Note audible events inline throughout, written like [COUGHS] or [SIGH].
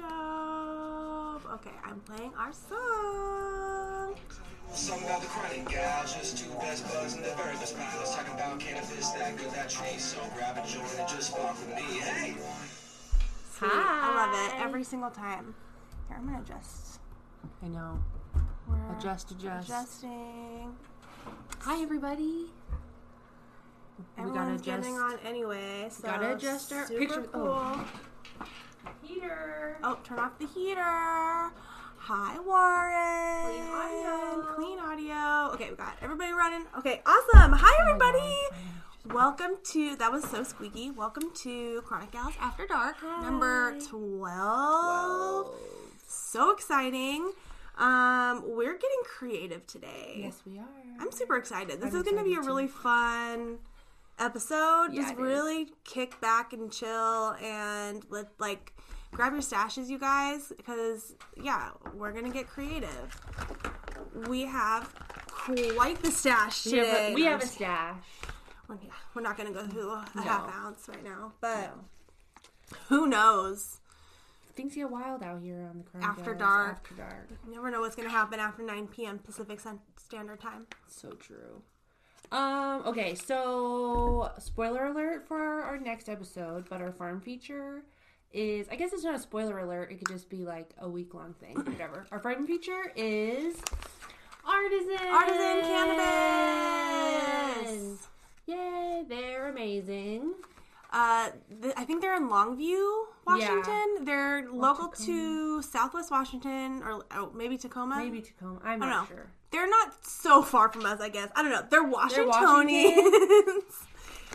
dope. Okay, I'm playing our song. Something about the chronic gal, just two best buds and the very best pals. Talking about cannabis, that good, that tree. So grab a joint and just walk with me. Hey! Sweet. I love it every single time. Here, I'm gonna adjust. I know. We're Adjust, adjust. adjusting. Hi, everybody. We gotta Everyone's adjust. getting on anyway. So Gotta adjust our super picture- oh. Cool. oh. Oh. Turn off the heater. Hi, Warren. Clean audio. Clean audio. Okay, we got everybody running. Okay, awesome. Hi, everybody. Welcome to that was so squeaky. Welcome to Chronic Gals After Dark, number twelve. So exciting. Um, we're getting creative today. Yes, we are. I'm super excited. This I'm is going to be a really fun episode. Yeah, Just it is. really kick back and chill and let like grab your stashes, you guys, because yeah, we're to get creative. We have quite the stash We today. have a, we have a stash. we're, yeah, we're not to go through a No. half ounce right now, but No. who knows? Things get wild out here on the Chronic After dark. After dark. You never know what's to happen after 9 p.m. Pacific Standard Time. So true. Um. Okay. So, spoiler alert for our, our next episode, but our farm feature is. I guess it's not a spoiler alert. It could just be like a week long thing. [CLEARS THROAT] Whatever. Our farm feature is Artizen. Artizen cannabis. Yay! They're amazing. Uh, th- I think they're in Longview, Washington. They're local to Southwest Washington, or oh, maybe Tacoma. Maybe Tacoma. I'm don't know. sure. They're not so far from us, I guess. I don't know. They're Washingtonians Washington. [LAUGHS]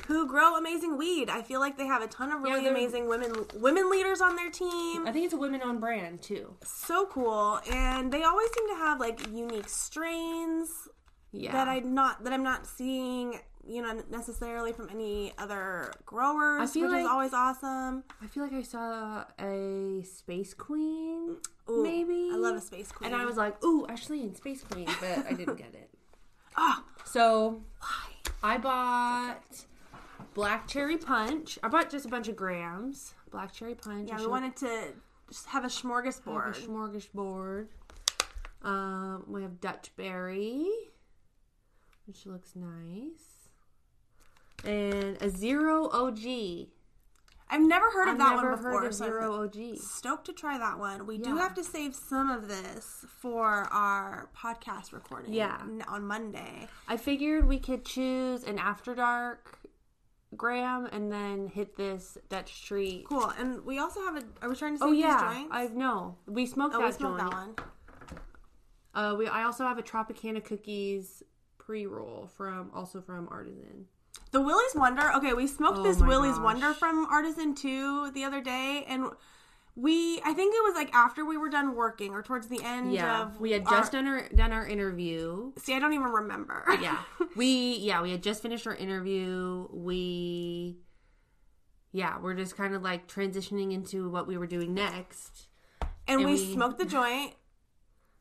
who grow amazing weed. I feel like they have a ton of really they're- amazing women women leaders on their team. I think it's a women on brand too. So cool, and they always seem to have like unique strains Yeah. that I not that I'm not seeing. You know, necessarily from any other growers, I feel which is always awesome. I feel like I saw a Space Queen, Ooh, maybe. I love a space queen. And I was like, ooh, Ashley and Space Queen, but I didn't get it. oh, [LAUGHS] So why? I bought Black Cherry Punch. I bought just a bunch of grams. Black Cherry Punch. Yeah, we wanted to just have a have a smorgasbord. smorgasbord. Um, we have Dutch Berry, which looks nice. And a Zero OG. I've never heard of I've that one before. heard of so Zero OG. Stoked to try that one. We do have to save some of this for our podcast recording. Yeah. on Monday. I figured we could choose an After Dark gram and then hit this Dutch treat. Cool. And we also have a. Are we trying to save Oh yeah, these joints? I know. We smoked oh, that we smoked joint. that one. Uh, we I also have a Tropicana cookies pre roll from also from Artizen. The Willie's Wonder. Okay, we smoked Oh this my Willie's gosh. Wonder from Artizen 2 the other day, and we. I think it was like after we were done working or towards the end Yeah, of. we had our- just done our done our interview. See, I don't even remember. Yeah, [LAUGHS] we yeah we had just finished our interview. We yeah we're just kind of like transitioning into what we were doing next. and, And we, we- smoked the joint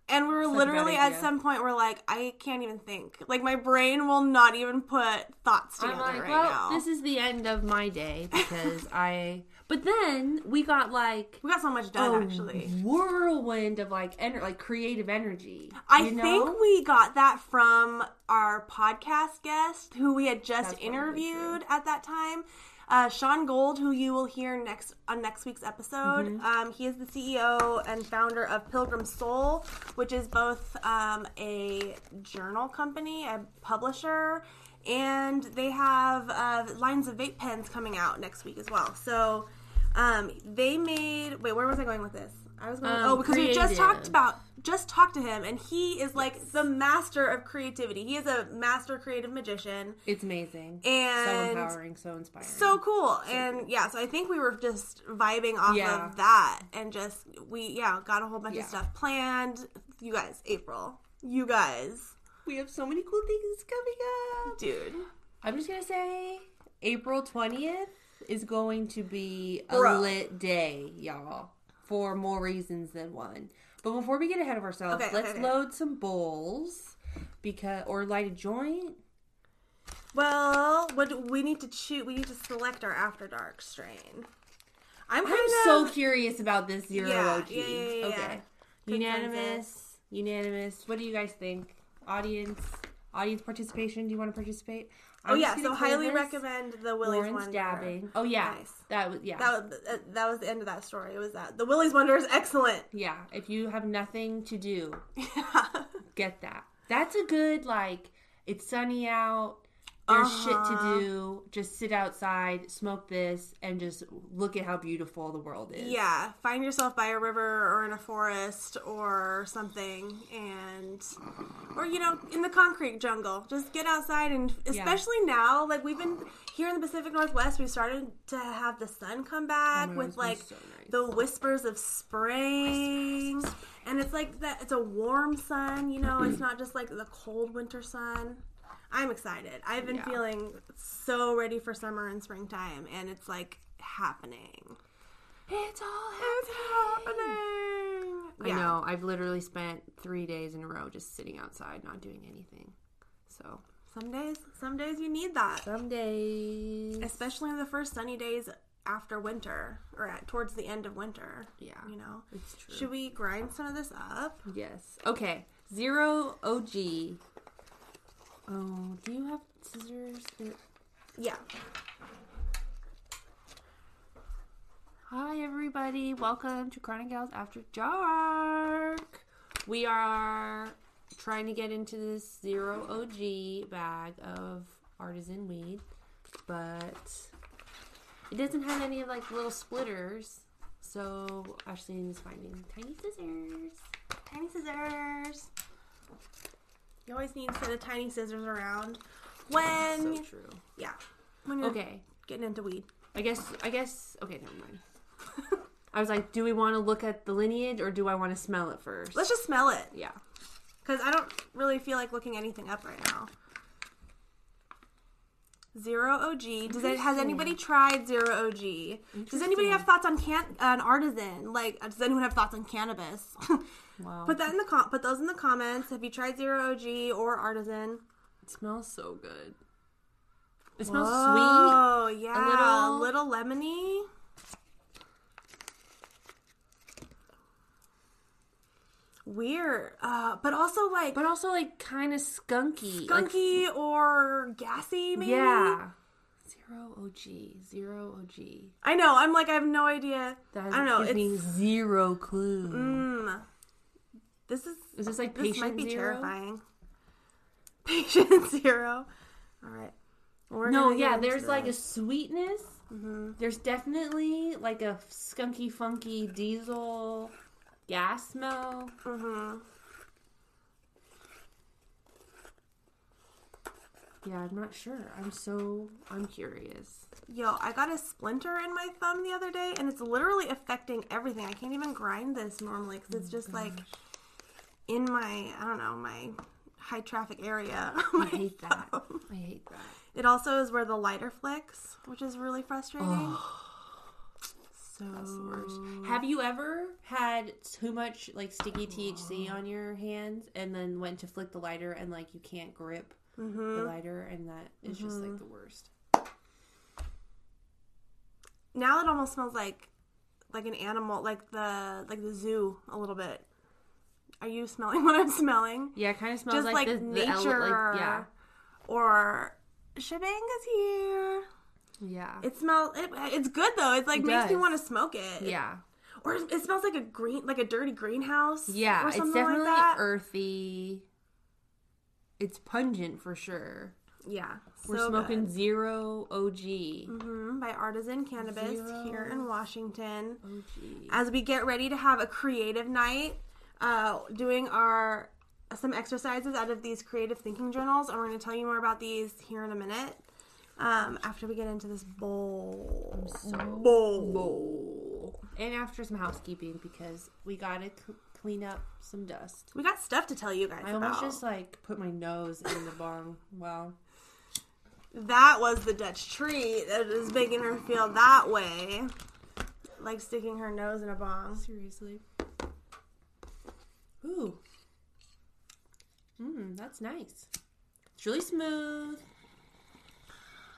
and we were Such literally at some point we're like i can't even think like my brain will not even put thoughts I'm together like, right well, now this is the end of my day because [LAUGHS] I. But then we got like we got so much done a actually whirlwind of like ener- like creative energy. i you know? think we got that from our podcast guest who we had just That's interviewed at that time uh, Sean Gold, who you will hear next on next week's episode, Mm-hmm. um, he is the CEO and founder of Pilgrim Soul, which is both um, a journal company, a publisher, and they have uh, lines of vape pens coming out next week as well. So um, they made. Wait, where was I going with this? I was going. Um, oh, because we just talked about just talked to him, and he is like the master of creativity. He is a master creative magician. it's amazing, And- so empowering, so inspiring. So cool. and yeah, so I think we were just vibing off Yeah. of that and just we yeah, got a whole bunch Yeah. of stuff planned. You guys, April. You guys. we have so many cool things coming up. Dude. I'm just gonna say, April twentieth is going to be a Bro. lit day, y'all, for more reasons than one. But before we get ahead of ourselves, Okay, let's okay, load some bowls because or light a joint. Well, what do we need to choose we need to select our after dark strain. I'm kind I'm of so curious about this zero Yeah, OG. yeah, yeah, yeah, okay. Unanimous. Unanimous. What do you guys think? Audience audience participation. Do you want to participate? Oh yeah, so highly this recommend the Willie's Lauren's Wonder. dabbing. Oh yeah. Nice. That was yeah. That was uh, that was the end of that story. It was that the Willie's Wonder is excellent. yeah. If you have nothing to do, [LAUGHS] Yeah. get that. That's a good like it's sunny out. There's shit to Uh-huh. do. Just sit outside, smoke this, and just look at how beautiful the world is. Yeah, find yourself by a river or in a forest or something, and or you know in the concrete jungle. Just get outside, and especially now, like we've been here in the Pacific Northwest, we started to have the sun come back Oh with like so nice. the whispers of spring, and it's like that. It's a warm sun, you know. it's not just like the cold winter sun. I'm excited. I've been Yeah. feeling so ready for summer and springtime, and it's like happening. It's all It's happening. I know. I've literally spent three days in a row just sitting outside, not doing anything. So Some days, some days you need that, some days, especially in the first sunny days after winter or at, towards the end of winter. yeah, You know. it's true. Should we grind some of this up? Yes. Okay. Zero OG. Oh, do you have scissors? Yeah. Hi, everybody. Welcome to Chronic Gals After Dark. We are trying to get into this zero OG bag of Artizen weed, but it doesn't have any of like little splitters. So Ashley is finding tiny scissors. Tiny scissors. You always need set of tiny scissors around when So true. yeah when you're Okay. getting into weed. I guess. I guess. Okay, never mind. I was like, do we want to look at the lineage or do I want to smell it first? Let's just smell it yeah. because I don't really feel like looking anything up right now. Zero OG. Does it has anybody tried zero OG? Does anybody have thoughts on can an artisan? Like, does anyone have thoughts on cannabis? [LAUGHS] Wow. put that in the com- put those in the comments. Have you tried zero OG or Artizen? it smells so good. It smells sweet. Oh yeah, little- a little lemony. Weird, uh, but also like but also like kind of skunky. Like, skunky or gassy. Maybe. yeah. Zero OG. Zero OG. I know. I'm like I have no idea. That I don't know. gives me It's zero clue. mm, this is Is this like this might be zero? terrifying. [LAUGHS] Patient zero. All right. We're No, yeah, there's like a sweetness. There's definitely like a skunky, funky diesel gas smell. Mhm. Yeah, I'm not sure. I'm so I'm curious. Yo, I got a splinter in my thumb the other day, and it's literally affecting everything. I can't even grind this normally because it's just like in my, I don't know, my high traffic area. [LAUGHS] I hate that. I hate that. It also is where the lighter flicks, which is really frustrating. so Have you ever had too much like sticky THC on your hands and then went to flick the lighter and like you can't grip the mm-hmm. lighter and that is just like mm-hmm. the worst. now it almost smells like like an animal, like the like the zoo a little bit. Are you smelling [LAUGHS] what I'm smelling? Yeah, it kind of smells Just like, like, the, the nature, ele- like, yeah, or shebang is here. yeah, It smells. It, it's good though. It's like It makes me want to smoke it. yeah, Or it smells like a green, like a dirty greenhouse. yeah. It's definitely like earthy. It's pungent for sure. yeah. We're so smoking good. zero OG. Mhm, by Artizen Cannabis Zero. here in Washington. OG. As we get ready to have a creative night, uh, doing our some exercises out of these creative thinking journals, and we're going to tell you more about these here in a minute. Um, after we get into this bowl, bowl. Bowl. And after some housekeeping because we gotta c- clean up some dust. we got stuff to tell you guys I about. almost just like put my nose in the bong. Wow. That was the Dutch treat that is making her feel that way. Like sticking her nose in a bong. Seriously. Ooh. Mmm, that's nice. It's really smooth.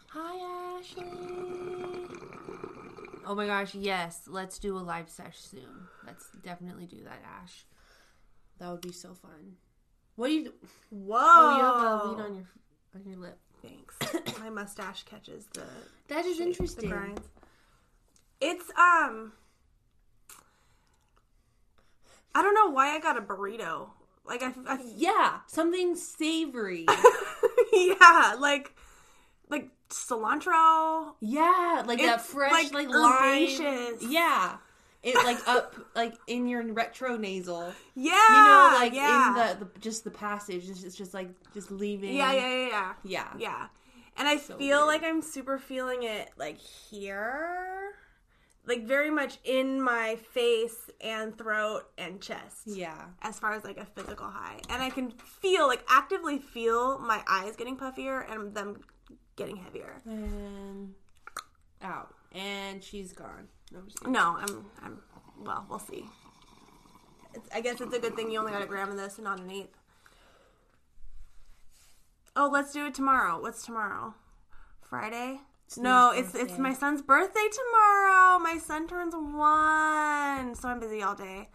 Hi, Ashley. Oh my gosh, yes. Let's do a live sesh soon. Let's definitely do that, Ash. That would be so fun. What do you? Whoa! Oh, you have a weed on your on your lip. Thanks. My mustache catches the That is the interesting. It's um. I don't know why I got a burrito. Like I, I Yeah, something savory. [LAUGHS] yeah, like like cilantro. yeah, like that fresh, like, like, lime. herbaceous. Yeah, it like up like in your retro nasal. Yeah, You know, like yeah. in the, the just the passage. It's just, it's just like just leaving. yeah, yeah, yeah, yeah, yeah. yeah. And I So feel weird. like I'm super feeling it like here, like very much in my face and throat and chest. Yeah. as far as like a physical high. And I can feel, like actively feel my eyes getting puffier and them getting heavier. And out, and she's gone. No, I'm. No, I'm, I'm, well, we'll see. It's, I guess it's a good thing you only got a gram of this and not an eighth. Oh, let's do it tomorrow. What's tomorrow? Friday? No, it's it's my son's birthday tomorrow. My son turns one, so I'm busy all day.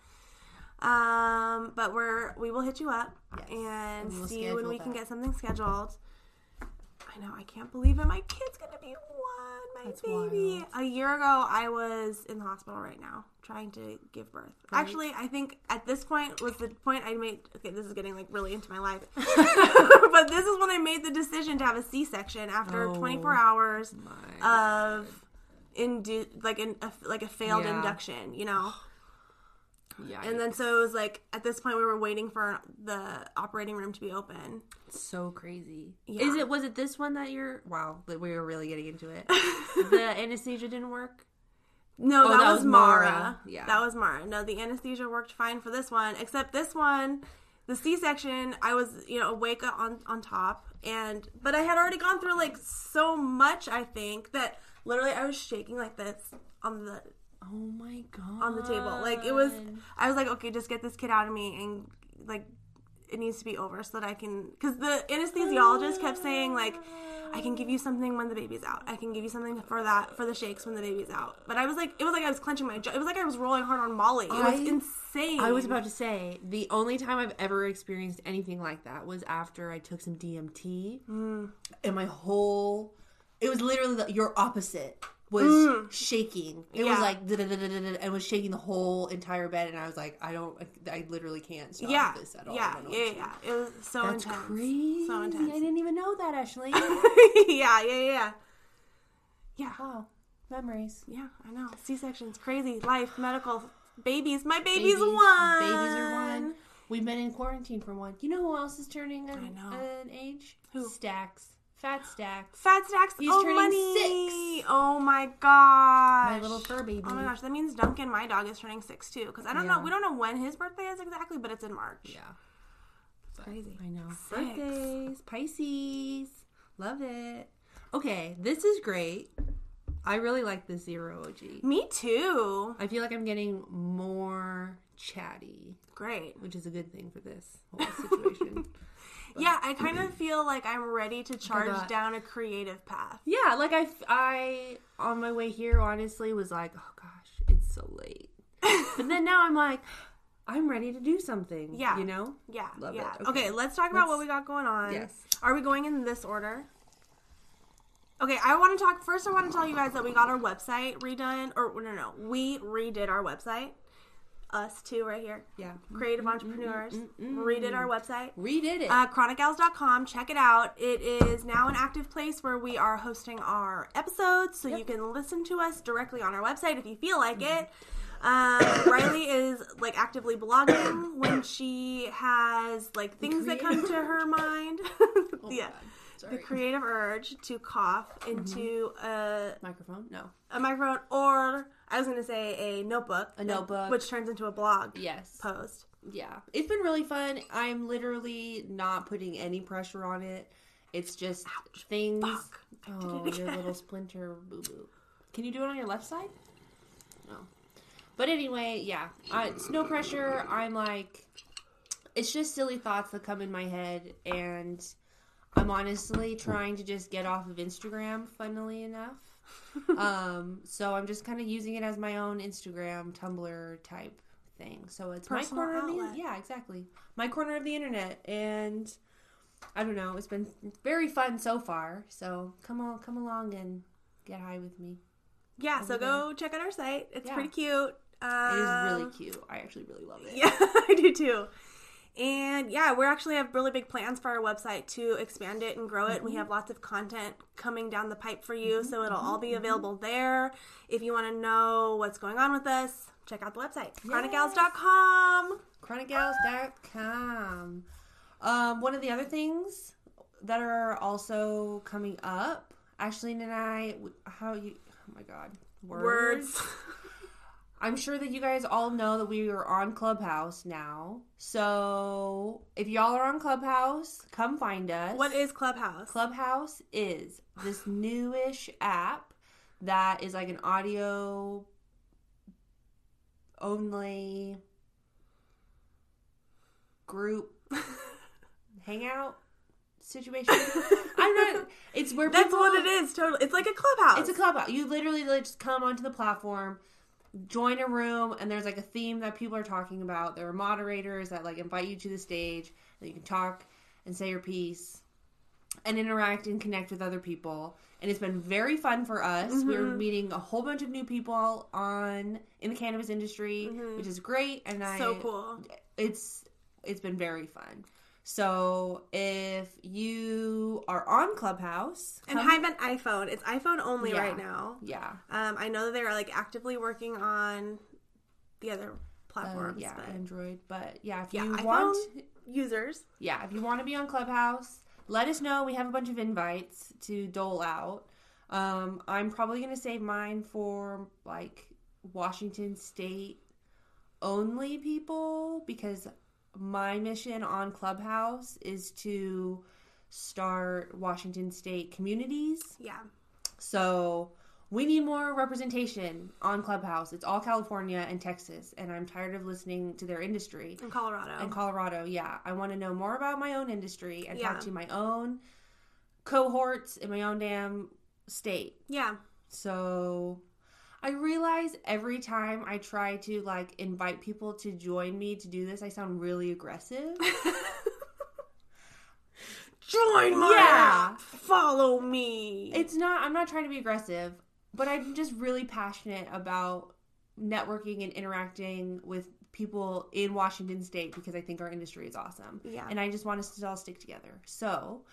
Um, but we're we will hit you up Yes, and we'll see when we can get something scheduled. I know I can't believe it. My kid's gonna be one, my That's baby. A year ago, I was in the hospital right now trying to give birth. Right. Actually, I think at this point was the point I made. Okay, this is getting like really into my life, [LAUGHS] [LAUGHS] but this is when I made the decision to have a C-section after Oh. 24 hours of indu- like in a, like a failed Yeah. induction. You know. [GASPS] [GASPS] yeah, And then so it was like at this point we were waiting for the operating room to be open. so crazy. Yeah. Is it? Was it this one that you're? Wow, that we were really getting into it. [LAUGHS] the anesthesia didn't work. No, Oh, that, that was was Mara. Mara. Yeah. That was Mara. No, the anesthesia worked fine for this one, except this one, the C-section, I was, you know, awake on on top and but I had already gone through like so much, I think, that literally I was shaking like this on the Oh my god. on the table. Like it was I was like, okay, just get this kid out of me and like it needs to be over so that I can cuz the anesthesiologist kept saying like I can give you something when the baby's out. I can give you something for that for the shakes when the baby's out. But I was like it was like I was clenching my jaw. It was like I was rolling hard on Molly. It was I- insane. I was about to say the only time I've ever experienced anything like that was after I took some DMT, Mm. and my whole it was literally the, your opposite was shaking. It was Mm. Like and was shaking the whole entire bed, and I was like, I don't, I literally can't stop yeah, this at all. yeah, yeah, yeah, yeah. It was so That's intense. crazy. So I didn't even know that, Ashley. [LAUGHS] yeah, yeah, yeah. Yeah. wow, memories. Yeah, I know. C-sections, crazy life, medical, babies. My baby's Babies, one. Babies are one. We've been in quarantine for one. You know who else is turning an, an age? Who? Stacks. Fat Stacks. Fat stacks. He's oh, turning money. six. Oh my gosh. My little fur baby. Oh my gosh, that means Duncan, my dog, is turning six too. Because I don't know, we don't know when his birthday is exactly, but it's in March. Yeah. it's crazy. I know. Six. Birthdays. Pisces. Love it. Okay, this is great. I really like the zero OG. Me too. I feel like I'm getting more chatty, Great. which is a good thing for this whole situation. [LAUGHS] Yeah, I kind of [CLEARS THROAT] feel like I'm ready to charge down a creative path. yeah, like I, I on my way here honestly was like, oh gosh, it's so late. but then now I'm like, I'm ready to do something. Yeah. you know. Yeah, Love yeah. it. Okay. Okay. let's talk about what Let's- we got going on. Yes. Are we going in this order? Okay, I want to talk first. I want to tell you guys that we got our website redone, or no, no, we redid our website. Us too, right here. Yeah. Creative mm-hmm. entrepreneurs mm-hmm. mm-hmm. redid our website. Redid it. Uh, chronicgals.com. Check it out. It is now an active place where we are hosting our episodes, so you can listen to us directly on our website if you feel like it. Um, Riley is like actively blogging when she has like things that come to her [LAUGHS] mind. Oh, [LAUGHS] yeah, God. the creative urge to cough into a, Microphone? No. a microphone, or I was going to say a notebook, A notebook. which turns into a blog Yes. post. Yeah. It's been really fun. I'm literally not putting any pressure on it. It's just things. Fuck. Oh, [LAUGHS] your little splinter boo boo. Can you do it on your left side? No. But anyway, yeah. Uh, it's no pressure. I'm like, it's just silly thoughts that come in my head, and I'm honestly trying to just get off of Instagram, funnily enough. [LAUGHS] um, so I'm just kind of using it as my own Instagram, Tumblr type thing. So it's Personal my corner of the yeah, exactly. My corner of the internet and I don't know, it's been very fun so far. So come on, come along and get high with me. Yeah, so go check out our site. It's Yeah. pretty cute. Um, It is really cute. I actually really love it. [LAUGHS] Yeah, I do too. And yeah, we actually have really big plans for our website to expand it and grow it. Mm-hmm. We have lots of content coming down the pipe for you, so it'll all be available there. If you want to know what's going on with us, check out the website, chronicgals.com. chronicgals.com. Um, one of the other things that are also coming up, Ashley and I, how you, oh my god, Words. [LAUGHS] I'm sure that you guys all know that we are on Clubhouse now. So if y'all are on Clubhouse, come find us. What is Clubhouse? Clubhouse is this [SIGHS] newish app that is like an audio only group [LAUGHS] hangout situation. I'm not. It's where people That's people, what it is, totally. It's like a clubhouse. It's a clubhouse. You literally like, just come onto the platform, join a room, and there's like a theme that people are talking about. There are moderators that like invite you to the stage that you can talk and say your piece and interact and connect with other people. And it's been very fun for us. We're mm-hmm. meeting a whole bunch of new people on in the cannabis industry, mm-hmm. which is great. And I so cool. it's it's been very fun. So if you are on Clubhouse, And come- I have an iPhone. It's iPhone only Yeah. right now. yeah, Um, I know that they're like actively working on the other uh, platforms. yeah, but Android. But yeah, if yeah, you iPhone want, users. yeah, if you want to be on Clubhouse, let us know. We have a bunch of invites to dole out. Um, I'm probably gonna save mine for like Washington State only people because my mission on Clubhouse is to start Washington State communities. Yeah. So we need more representation on Clubhouse. It's all California and Texas, and I'm tired of listening to their industry. In Colorado. And Colorado, yeah. I want to know more about my own industry and Yeah. talk to my own cohorts in my own damn state. yeah. So I realize every time I try to like invite people to join me to do this, I sound really aggressive. [LAUGHS] Join my Yeah. app. Follow me. It's not, I'm not trying to be aggressive, but I'm just really passionate about networking and interacting with people in Washington State because I think our industry is awesome. Yeah. And I just want us to all stick together. So,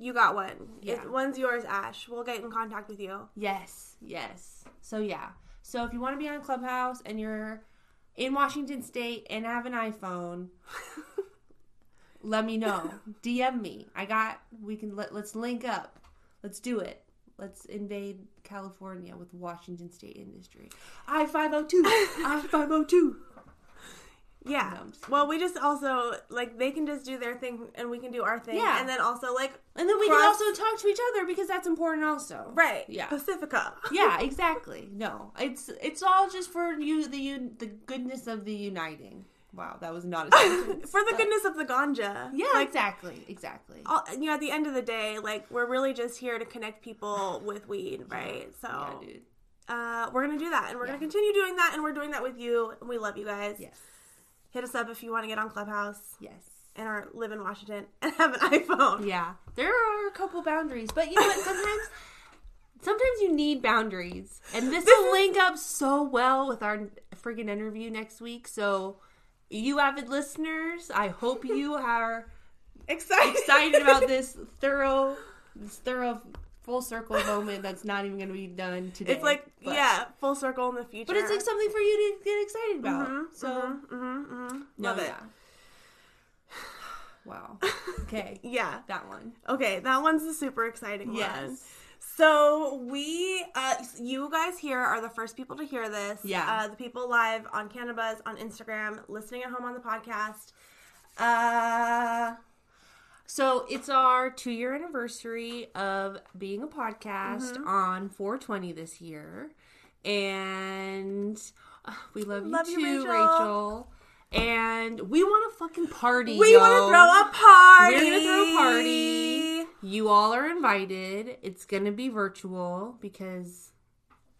you got one. Yeah. It, one's yours, Ash. We'll get in contact with you. yes, yes. So, yeah. So, if you want to be on Clubhouse and you're in Washington State and have an iPhone, [LAUGHS] let me know. DM me. I got, we can, let, let's link up. Let's do it. Let's invade California with Washington State industry. I 502. I 502. Yeah. No, well, we just also like they can just do their thing and we can do our thing. Yeah. And then also like And then we can also talk to each other because that's important also. right. Yeah. Pacifica. [LAUGHS] Yeah, exactly. No, it's it's all just for you the un, the goodness of the uniting. Wow, that was not a [LAUGHS] sentence. For the but- goodness of the ganja. Yeah, Like exactly, exactly. all, you know, at the end of the day, like we're really just here to connect people [SIGHS] with weed, right? So Yeah, dude. uh, we're gonna do that, and we're Yeah. gonna continue doing that, and we're doing that with you. And we love you guys. Yes, Hit us up if you want to get on Clubhouse yes. and are live in Washington [LAUGHS] and have an iPhone. Yeah, there are a couple boundaries, but you know what? Sometimes, [LAUGHS] sometimes you need boundaries, and this will link up so well with our freaking interview next week. So, you avid listeners, I hope you [LAUGHS] are Excited. excited about this thorough, this thorough full circle moment that's not even going to be done today. It's like But- yeah, full circle in the future. but it's like something for you to get excited about. so, mm-hmm, mm-hmm. no, love it. yeah. Wow. [LAUGHS] Okay, Yeah. that one. Okay, that one's the super exciting one. Yes. So we, uh, you guys here are the first people to hear this. Yeah. Uh, the people live on Cannabis on Instagram, listening at home on the podcast. Uh, So it's our two year anniversary of being a podcast Mm-hmm. on 420 this year. And uh, we love you Love you, too, Rachel. Rachel. And we want to fucking party. we want to throw a party. We're gonna throw a party. You all are invited. It's gonna be virtual because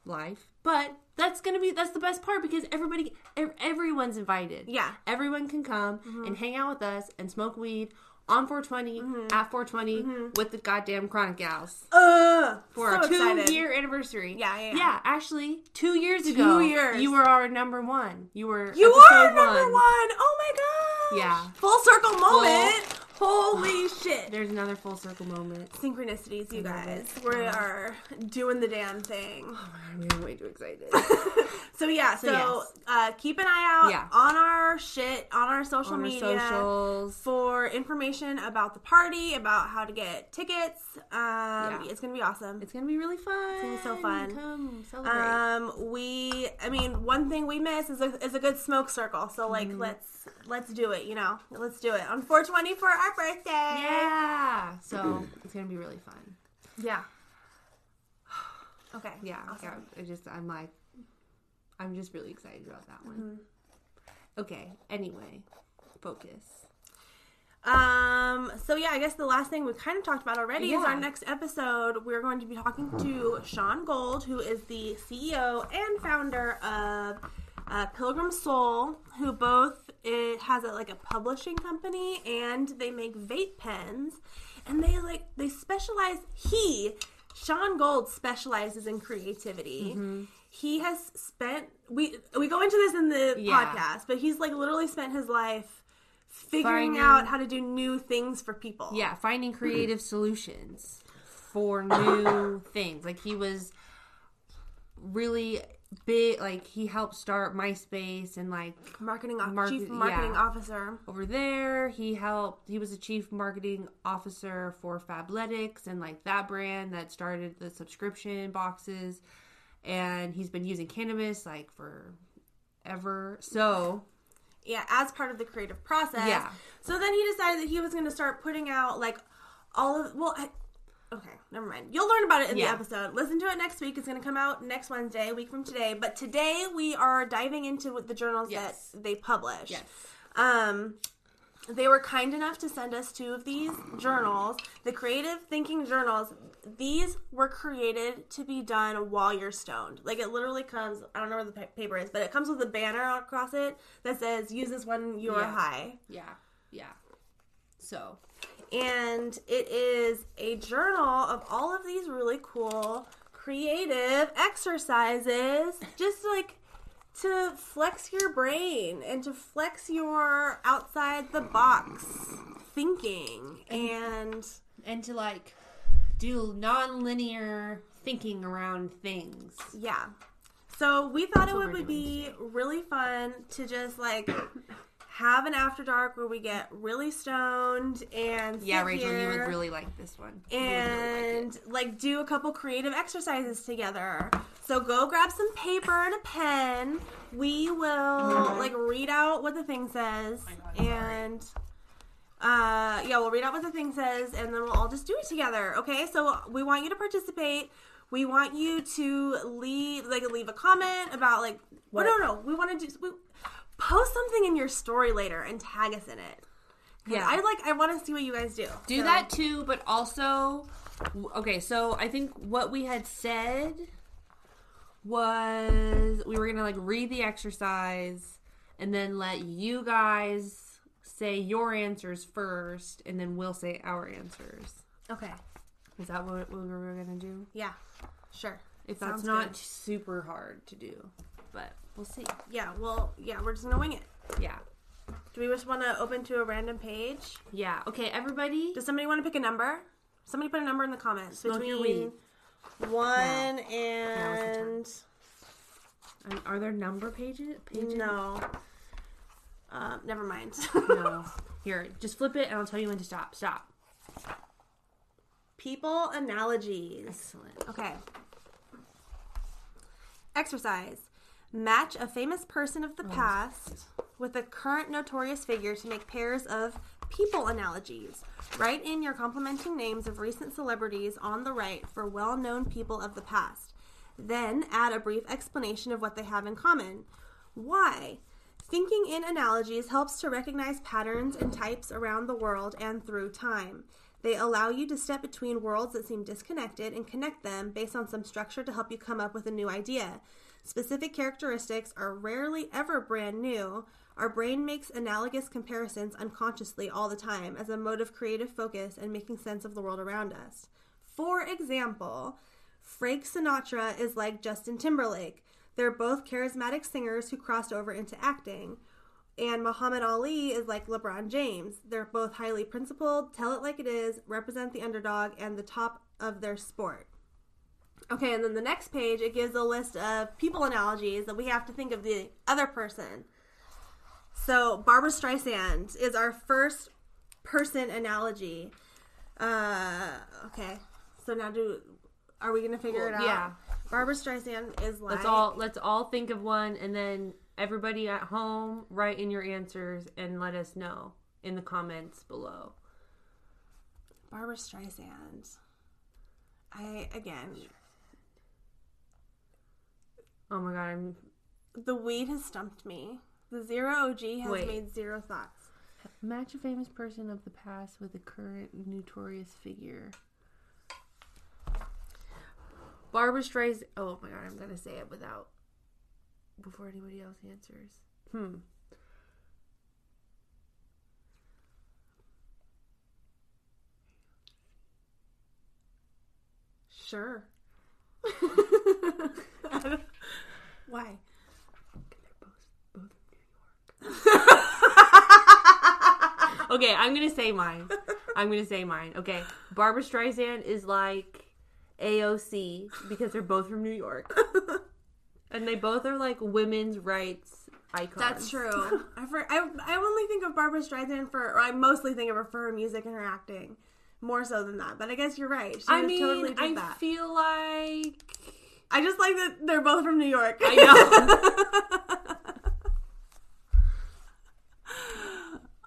life, but that's gonna be that's the best part because everybody, everyone's invited. Yeah. everyone can come and hang out with us and smoke weed on 420 at 420 with the goddamn Chronic Gals Uh, for so our two excited. year anniversary. Yeah, yeah, yeah. yeah. Actually, two years ago, years. you were our number one. You were You are number one. Oh my god. Yeah. Full circle moment. Holy shit. There's another full circle moment. Synchronicities, you guys. it. We are doing the damn thing. Oh my god, I'm way too excited. [LAUGHS] So yeah, so, yes. uh, keep an eye out Yeah. on our shit, on our social On our media. socials. For information about the party, about how to get tickets, um, it's gonna be awesome. It's gonna be really fun. It's gonna be so fun. Come celebrate. Um, we, I mean, one thing we miss is a, is a good smoke circle. So like, Mm-hmm. let's let's do it. You know, let's do it on 420 for our birthday. yeah. So [CLEARS THROAT] it's gonna be really fun. Yeah. [SIGHS] Okay. Yeah. Awesome. yeah. I just I'm like I'm just really excited about that one. Mm-hmm. Okay. Anyway, focus. Um. So yeah, I guess the last thing we kind of talked about already is our next episode. We're going to be talking to Sean Gold, who is the CEO and founder of uh, Pilgrim Soul, who both it has a, like a publishing company and they make vape pens, and they like they specialize. He Sean Gold specializes in creativity. Mm-hmm. He has spent we we go into this in the Yeah. podcast, but he's like literally spent his life figuring Finding- out how to do new things for people. Yeah, finding creative solutions for new things. Like he was really big. Like he helped start MySpace and like Marketing Market- chief marketing yeah. officer. over there. He helped. He was a chief marketing officer for Fabletics and like that brand that started the subscription boxes. And he's been using cannabis like for ever. So Yeah, as part of the creative process. Yeah. So then he decided that he was going to start putting out like all of well. Okay, never mind. You'll learn about it in Yeah. the episode. Listen to it next week. It's going to come out next Wednesday, a week from today. But today we are diving into the journals Yes. that they publish. Yes. Um, they were kind enough to send us two of these journals, the Creative Thinking journals. These were created to be done while you're stoned. Like it literally comes. I don't know where the paper is, but it comes with a banner across it that says "Use this when you are Yeah. high." yeah, yeah. So and it is a journal of all of these really cool creative exercises just like to flex your brain and to flex your outside the box thinking and and to like do non-linear thinking around things. yeah so we thought it would, we're would be really fun to just like have an after dark where we get really stoned and Yeah, sit Rachel, you would really like this one. You would really like and like do a couple creative exercises together. So go grab some paper and a pen. We will like read out what the thing says and uh yeah, we'll read out what the thing says and then we'll all just do it together. Okay? So we want you to participate. We want you to leave like leave a comment about like What? no no, we want to do we, post something in your story later and tag us in it. Yeah. I like I want to see what you guys do. do So- that too, but also okay, so I think what we had said was we were gonna like read the exercise and then let you guys say your answers first and then we'll say our answers. Okay. Is that what we were gonna do? Yeah, sure. If that's Sounds not good. super hard to do. But we'll see. Yeah, well, yeah, we're just gonna it. Yeah. Do we just want to open to a random page? Yeah. Okay, everybody. Does somebody want to pick a number? Somebody put a number in the comments Smoke your between one and Um, Are there number pages? pages? no. Um, never mind. [LAUGHS] No. Here, just flip it and I'll tell you when to stop. Stop. People analogies. Excellent. Okay. Exercise. Match a famous person of the oh. past with a current notorious figure to make pairs of people analogies. Write in your complimenting names of recent celebrities on the right for well known people of the past. Then add a brief explanation of what they have in common. Why? Thinking in analogies helps to recognize patterns and types around the world and through time. They allow you to step between worlds that seem disconnected and connect them based on some structure to help you come up with a new idea. Specific characteristics are rarely ever brand new. Our brain makes analogous comparisons unconsciously all the time as a mode of creative focus and making sense of the world around us. For example, Frank Sinatra is like Justin Timberlake. They're both charismatic singers who crossed over into acting. And Muhammad Ali is like LeBron James. They're both highly principled, tell it like it is, represent the underdog, and the top of their sport. Okay, and then the next page, it gives a list of people analogies that we have to think of the other person. So, Barbara Streisand is our first person analogy. Uh, okay, so now do are we gonna figure it out? Yeah. Barbara Streisand is like Let's all let's all think of one, and then everybody at home write in your answers and let us know in the comments below. Barbara Streisand. I again, Oh my god, I'm the weed has stumped me. The zero OG has Wait. made zero thoughts. match a famous person of the past with a current notorious figure. Barbara Streisand. Oh my god, I'm gonna say it without before anybody else answers. Hmm. Sure. [LAUGHS] Why? They're both both New York. okay, I'm gonna say mine. I'm gonna say mine. Okay, Barbara Streisand is like AOC because they're both from New York, [LAUGHS] and they both are like women's rights icons. That's true. I, for, I I only think of Barbara Streisand for, or I mostly think of her for her music and her acting, more so than that. But I guess you're right. She I mean, totally I that. feel like I just like that they're both from New York. I know. [LAUGHS]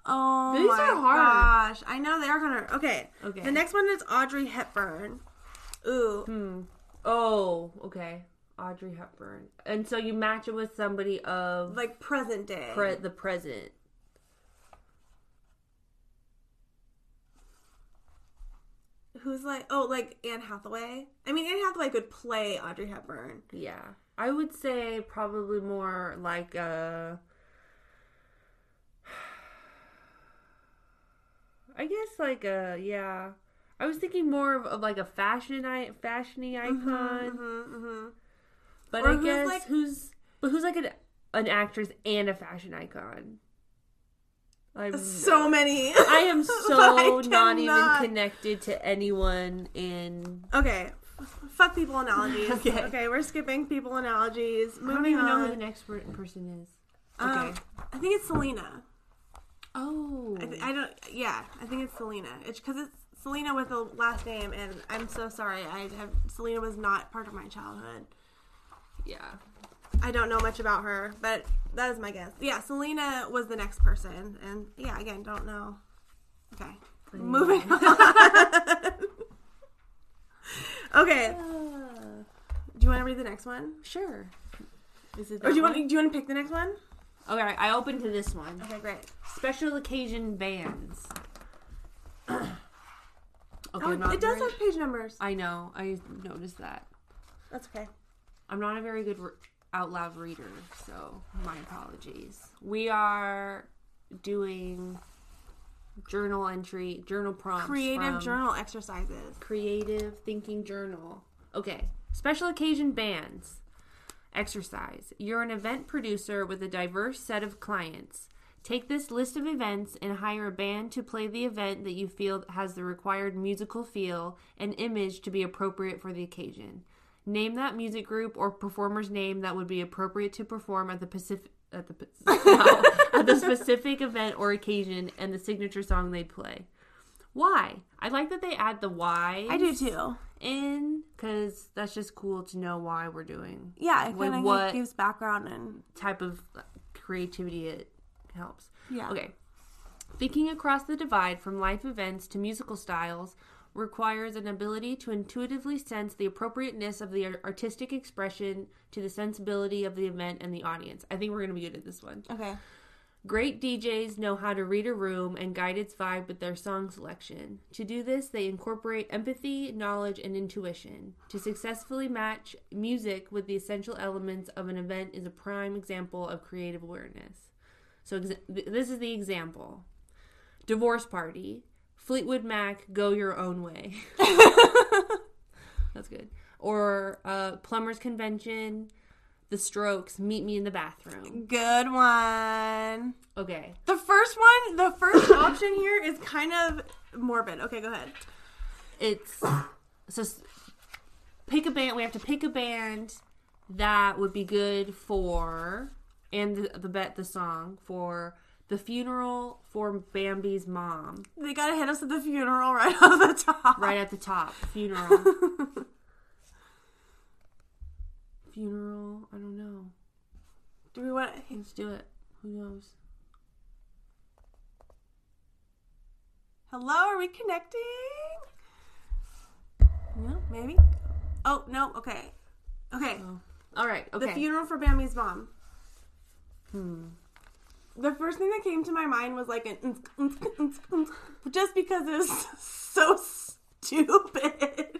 oh These my are hard. gosh! I know they are of okay. Okay. The next one is Audrey Hepburn. Ooh, Hmm. Oh, okay. Audrey Hepburn, and so you match it with somebody of like present day. pre- the present. Who's like oh like Anne Hathaway? I mean Anne Hathaway could play Audrey Hepburn. Yeah, I would say probably more like a. Uh, [SIGHS] I guess like a yeah. I was thinking more of, of like a fashion i fashiony mm-hmm, icon, mm-hmm, mm-hmm. but Or I who's guess like- who's but who's like an an actress and a fashion icon. I'm So many. I am [LAUGHS] so I not even connected to anyone in. Okay. Fuck people analogies. [LAUGHS] Okay. okay. we're skipping people analogies. I don't Moving even know who the next per- person is. Um, Okay. I think it's Selena. oh, I, th- I don't. Yeah, I think it's Selena. It's because it's Selena with the last name, and I'm so sorry. I have Selena was not part of my childhood. yeah. I don't know much about her, but that is my guess. Yeah, Selena was the next person, and yeah, again, don't know. Okay, moving on. [LAUGHS] okay, do you want to read the next one, Sure. Is it or do you want? Do you want to pick the next one? Okay, I opened to this one. Okay, great. Special occasion bands. [CLEARS THROAT] okay, Oh, not it does very- have page numbers. I know. I noticed that. That's okay. I'm not a very good re- out loud reader, so my apologies. We are doing journal entry, journal prompts. Creative journal exercises. Creative Thinking Journal. Okay. Special occasion bands. Exercise. You're an event producer with a diverse set of clients. Take this list of events and hire a band to play the event that you feel has the required musical feel and image to be appropriate for the occasion. Name that music group or performer's name that would be appropriate to perform at the Pacific at the wow, [LAUGHS] at the specific event or occasion and the signature song they'd play. Why? I like that they add the why I do too. in because that's just cool to know why we're doing Yeah, it kind of gives background and type of uh, creativity it helps. yeah. Okay. Thinking across the divide from life events to musical styles requires an ability to intuitively sense the appropriateness of the artistic expression to the sensibility of the event and the audience. I think we're going to be good at this one. Okay. Great DJs know how to read a room and guide its vibe with their song selection. To do this, they incorporate empathy, knowledge, and intuition. To successfully match music with the essential elements of an event is a prime example of creative awareness. So, ex- this is the example Divorce Party, Fleetwood Mac, Go Your Own Way. [LAUGHS] That's good. Or uh, Plumbers Convention, The Strokes, Meet Me in the Bathroom. Good one. Okay. The first one, the first [LAUGHS] option here is kind of morbid. Okay, go ahead. It's so pick a band. We have to pick a band that would be good for and the, the bet the song for the funeral for Bambi's mom. They gotta hit us at the funeral right [LAUGHS] off the top. Right at the top, funeral. [LAUGHS] funeral. I don't know. Do we want? Let's do it. Who knows? Hello, are we connecting? No, maybe. Oh no. Okay. Okay. All right. Okay. The funeral for Bambi's mom. Hmm. The first thing that came to my mind was like an just because it was [LAUGHS] so stupid.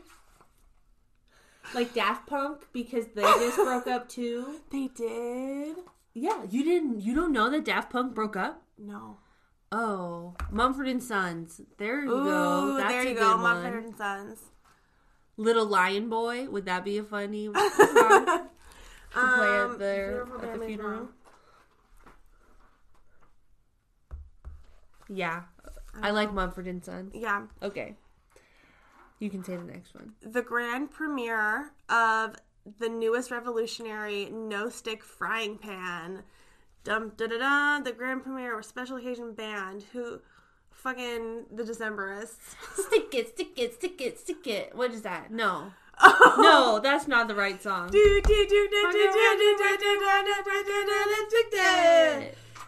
like Daft Punk because they just broke up too. [LAUGHS] They did. Yeah, you didn't. You don't know that Daft Punk broke up? No. Oh, Mumford and Sons. There you Ooh, go. That's there you go. one. Mumford and Sons. Little Lion Boy. Would that be a funny [LAUGHS] song to play Um, at their at the funeral? Yeah, I like Mumford and Sons. Yeah. Okay, you can say the next one. the grand premiere of the newest revolutionary no stick frying pan. Dum da da da. The grand premiere of special occasion band who fucking the Decemberists. Stick it, stick it, stick it, stick it. What is that? No, no, that's not the right song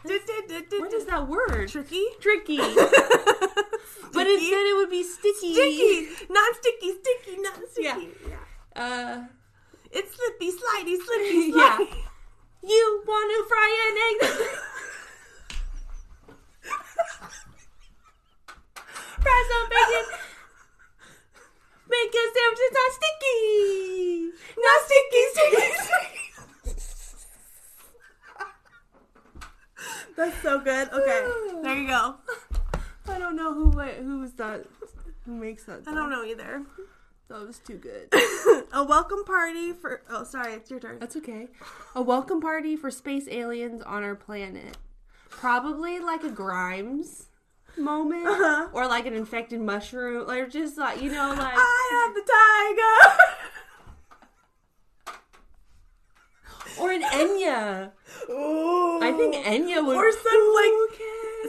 what is that word? Tricky? Tricky. [LAUGHS] but instead it would be sticky. Sticky! Not sticky, sticky, not sticky. Yeah. yeah. Uh, it's slippy, slidey, [LAUGHS] slippy, slidey. Yeah. You want to fry an egg? [LAUGHS] fry some bacon. Make a sandwich that's sticky. Not, not sticky, sticky, sticky. That's so good. Okay, there you go. [LAUGHS] I don't know who who was that. Who makes that? I don't know either. That was too good. [LAUGHS] A welcome party for. Oh, sorry, it's your turn. That's okay. A welcome party for space aliens on our planet. Probably like a Grimes moment, Uh-huh. or like an infected mushroom, or just like you know, like I am the tiger. [LAUGHS] or an Enya. Ooh. I think Enya would. Or some like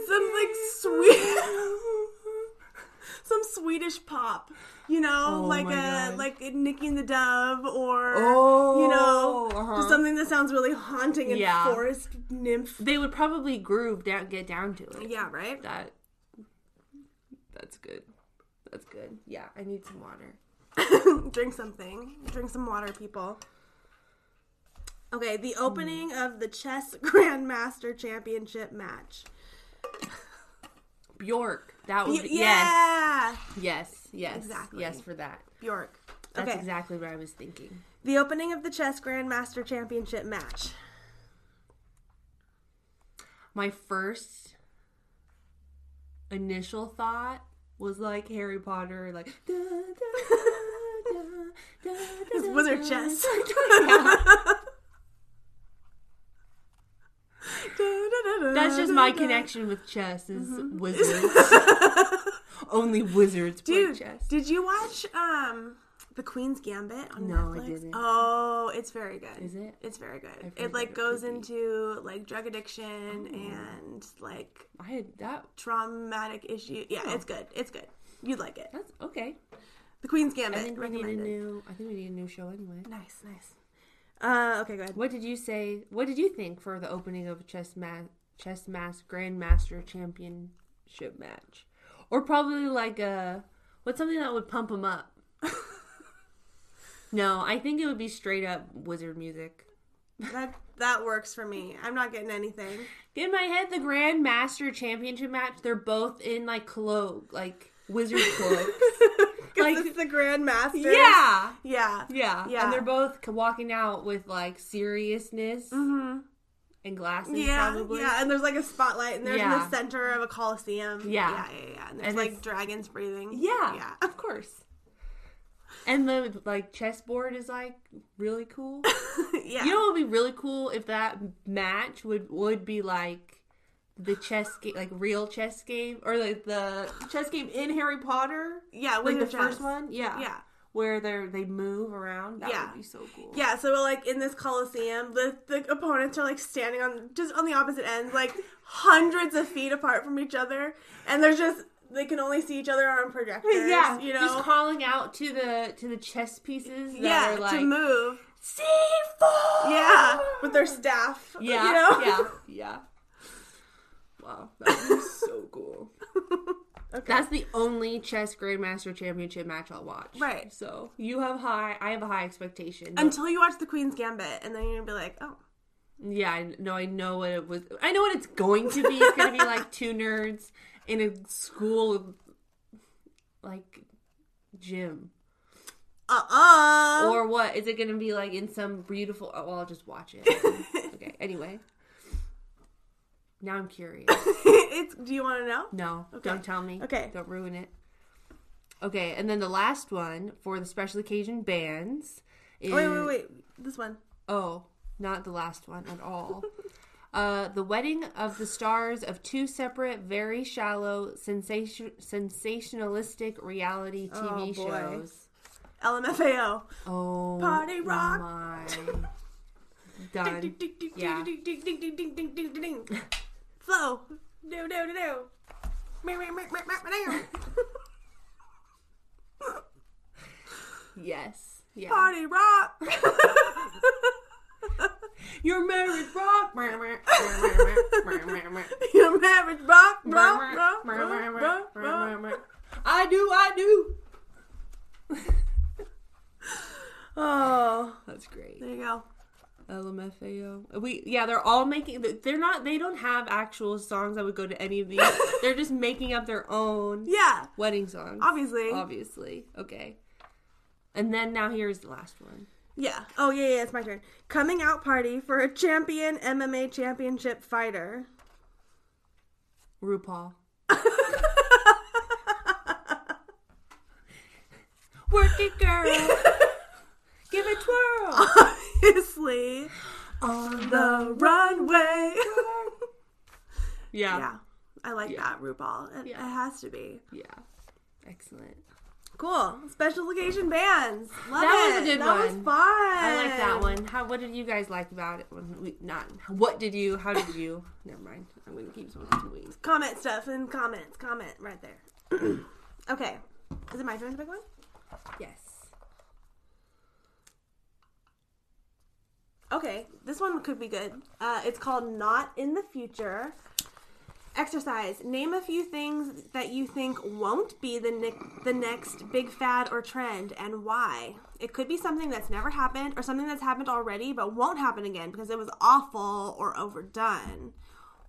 some like sweet [LAUGHS] some Swedish pop. You know, Oh like a God. like Niki and the Dove or Oh, you know uh-huh. just something that sounds really haunting and Yeah. forest nymph. They would probably groove down, get down to it. Yeah, right? That. That's good. That's good. Yeah, I need some water. [LAUGHS] Drink something. Drink some water, people. Okay, the hmm. opening of the chess [LAUGHS] grandmaster championship match. Bjork. That was Y- yes. yeah, Yes. Yes. Exactly. Yes for that. Bjork. That's okay, exactly what I was thinking. the opening of the chess grandmaster championship match. My first initial thought was like Harry Potter, like [LAUGHS] da, da, da, da, da, It's da, [LAUGHS] wizard da. chess. That's just my connection with chess is wizards. [LAUGHS] Only wizards play Dude, chess. did you watch um the Queen's Gambit on No, I Netflix? didn't. Oh, it's very good. Is it? It's very good. It like it goes into like drug addiction Oh. and like I had that. traumatic issue. Yeah, Oh. it's good. It's good. You'd like it. That's okay. The Queen's Gambit. I think we need a new. I think we need a new show anyway. Nice, nice. Uh, okay, go ahead. What did you say? What did you think for the opening of a chess ma- chess mass grandmaster championship match, or probably like a what's something that would pump them up? [LAUGHS] no, I think it would be straight up wizard music. That that works for me. I'm not getting anything. In my head, the grandmaster Championship match, they're both in like cloak, like wizard cloaks. [LAUGHS] Like it's the grandmaster. Yeah. Yeah. Yeah. Yeah. And they're both walking out with like seriousness Mm-hmm. and glasses, Yeah, probably. yeah, and there's like a spotlight, and there's in the center of a coliseum. Yeah. yeah, yeah, yeah. And there's And like dragons breathing. Yeah, yeah, of course. And the like chessboard is like really cool. [LAUGHS] yeah. You know what would be really cool if that match would would be like the chess game, like real chess game, or like the chess game in Harry Potter, yeah, like the the first one. Yeah, Yeah, where they they move around. That Yeah. would be so cool. yeah. So like in this coliseum, the the opponents are like standing on just on the opposite ends, like hundreds of feet apart from each other, and there's just they can only see each other on projectors. [LAUGHS] Yeah, you know. just calling out to the to the chess pieces that yeah, are like to move. C4! Yeah, with their staff. Yeah, you know? yeah, [LAUGHS] yeah. Wow, that be so [LAUGHS] cool. Okay. That's the only chess grandmaster championship match I'll watch. Right. So you have high, I have a high expectation. Until you watch the Queen's Gambit, and then you're gonna be like, oh, yeah, I know. I know what it was. I know what it's going to be. It's going to be like [LAUGHS] two nerds in a school, like gym, uh uh or what? Is it going to be like in some beautiful? Oh, well, I'll just watch it. [LAUGHS] okay. Anyway, now I'm curious. [LAUGHS] it's. Do you want to know? No, don't tell me. Okay. Don't ruin it. Okay, and then the last one for the special occasion bands is Oh, wait, wait, wait. This one. Oh, not the last one at all. [LAUGHS] uh, the wedding of the stars of two separate, very shallow, sensation, sensationalistic reality TV Oh, shows. LMFAO. Oh, Party rock. My. Ding, [LAUGHS] Done. ding, ding, ding, Yeah. Flo. no, no, no, no. yes. Yeah. Party rock. Your marriage rock. Your marriage rock. rock, rock, rock, rock, rock. I do. I do. oh, that's great. There you go. LMFAO. We yeah, they're all making. They're not. They don't have actual songs that would go to any of these. [LAUGHS] they're just making up their own Yeah, wedding songs. obviously. Obviously. Okay. And then now here's the last one. Yeah. Oh, yeah, yeah, it's my turn. Coming out party for a champion MMA championship fighter. RuPaul. [LAUGHS] Work it, girl. [LAUGHS] Give it twirl. On the runway. [LAUGHS] Yeah. yeah. I like Yeah. that, RuPaul. It, Yeah. it has to be. Yeah. Excellent. Cool. Special occasion bands. Love That it. was a good that one. That was fun. I like that one. How? What did you guys like about it? We, not. What did you? How did you? [LAUGHS] Never mind. I'm gonna keep some to wings. Comment stuff and comments. Comment right there. [CLEARS THROAT] okay. Is it my turn to pick one? Yes. Okay, this one could be good. Uh, it's called Not in the Future. Exercise. Name a few things that you think won't be the ne- the next big fad or trend and why. It could be something that's never happened or something that's happened already but won't happen again because it was awful or overdone.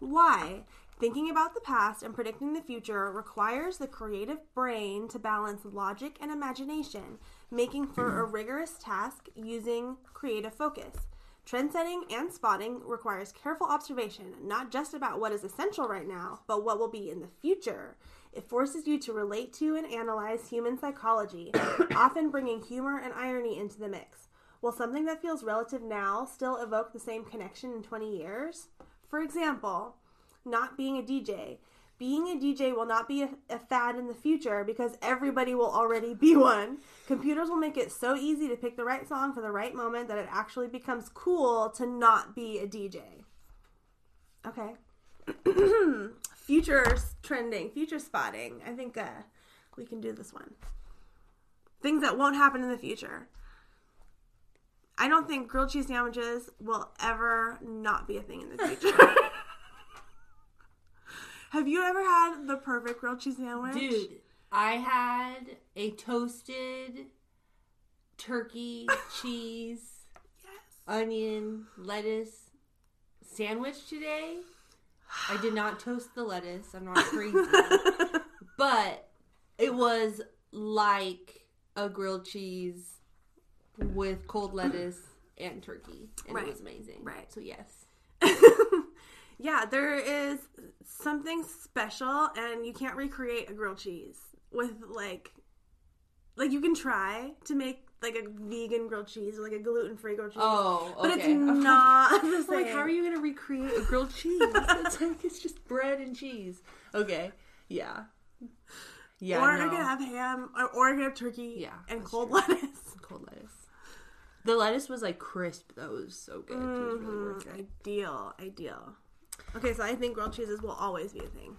Why? Thinking about the past and predicting the future requires the creative brain to balance logic and imagination, making for a rigorous task using creative focus. Trend setting and spotting requires careful observation, not just about what is essential right now, but what will be in the future. It forces you to relate to and analyze human psychology, [COUGHS] often bringing humor and irony into the mix. Will something that feels relative now still evoke the same connection in 20 years? For example, not being a DJ. Being a DJ will not be a, a fad in the future because everybody will already be one. Computers will make it so easy to pick the right song for the right moment that it actually becomes cool to not be a DJ. Okay. [CLEARS THROAT] Futures trending, future spotting. I think uh, we can do this one. Things that won't happen in the future. I don't think grilled cheese sandwiches will ever not be a thing in the future. [LAUGHS] Have you ever had the perfect grilled cheese sandwich? Dude, I had a toasted turkey [LAUGHS] cheese Yes. onion lettuce sandwich today. I did not toast the lettuce. I'm not crazy. [LAUGHS] but it was like a grilled cheese with cold lettuce and turkey. And Right. it was amazing. Right. So yes. [LAUGHS] yeah, there is something special, and you can't recreate a grilled cheese with like, like you can try to make like a vegan grilled cheese or like a gluten free grilled cheese. Oh, But it's [LAUGHS] not the same. like, how are you gonna recreate a grilled cheese? [LAUGHS] it's like it's just bread and cheese. Okay. Yeah. Yeah. or no. I could have ham, or, or I could have turkey Yeah, and cold true. lettuce. [LAUGHS] cold lettuce. The lettuce was like crisp though. It was so good. It was really Mhm, it. Ideal, ideal. Okay, so I think grilled cheeses will always be a thing.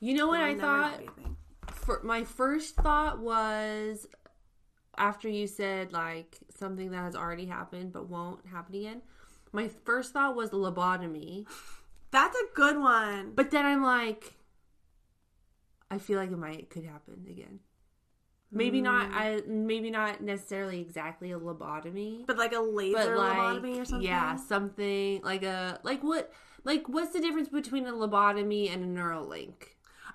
You know what I thought? not be a thing. For my first thought was after you said like something that has already happened but won't happen again. My first thought was lobotomy, That's a good one. but then I'm like, I feel like it might could happen again. Maybe not. Hmm. I maybe not necessarily exactly a lobotomy, But like a laser like lobotomy or something. yeah, something like a like what like what's the difference between a lobotomy and a Neuralink?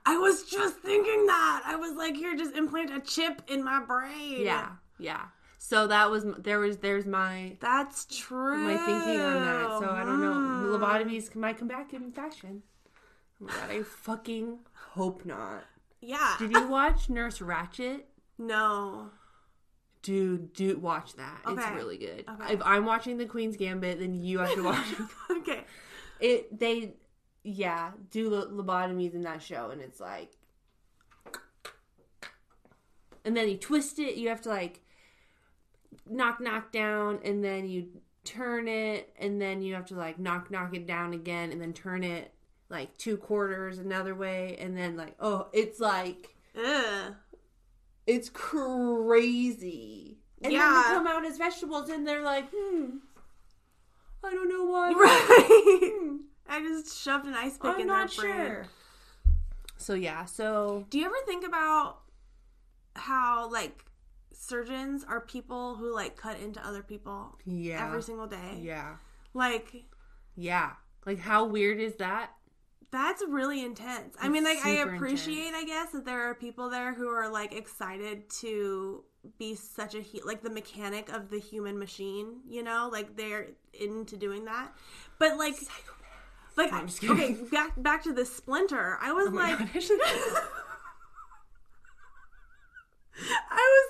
I was just thinking that. I was like, here, just implant a chip in my brain. Yeah, yeah. So that was there was there's my That's true. my thinking on that. So I don't know. Mm. Lobotomies might come back in fashion. Oh my god, I fucking hope not. Yeah. Did you watch Nurse Ratched? No. Dude, dude, watch that. It's really good. Okay. If I'm watching The Queen's Gambit, then you have to watch it. [LAUGHS] okay. It. They, yeah, do lobotomies in that show, and it's like, and then you twist it. You have to like knock, knock down, and then you turn it, and then you have to like knock, knock it down again, and then turn it like two quarters another way, and then like, oh, it's like. Ugh. It's crazy. And Yeah. then they come out as vegetables and they're like, hmm, I don't know why. [LAUGHS] Right. Hmm. I just shoved an ice pick I'm in not brain. sure. So yeah, so Do you ever think about how like surgeons are people who like cut into other people yeah. every single day? yeah. Like Yeah. Like how weird is that? That's really intense. I mean, like, I appreciate, I guess, that there are people there who are like excited to be such a hu- like the mechanic of the human machine. You know, like they're into doing that. But like, like I'm just kidding. okay, back back to the splinter. I was Oh like. [LAUGHS] I was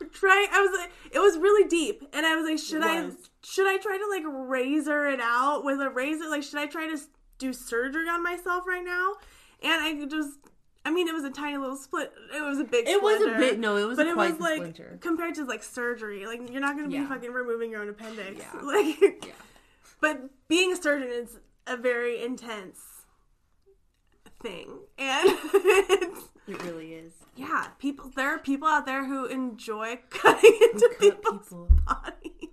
like trying. I was like, it was really deep, and I was like, should I should I try to like razor it out with a razor? Like, should I try to do surgery on myself right now? And I just, I mean, it was a tiny little split. It was a big. It was a bit no, it was but it was like splinter. compared to like surgery. Like, you're not going to Yeah. be fucking removing your own appendix. Yeah. [LAUGHS] Like, Yeah. but being a surgeon is a very intense thing, and [LAUGHS] It really is. yeah, people. There are people out there who enjoy [LAUGHS] cutting into cut people's people. bodies.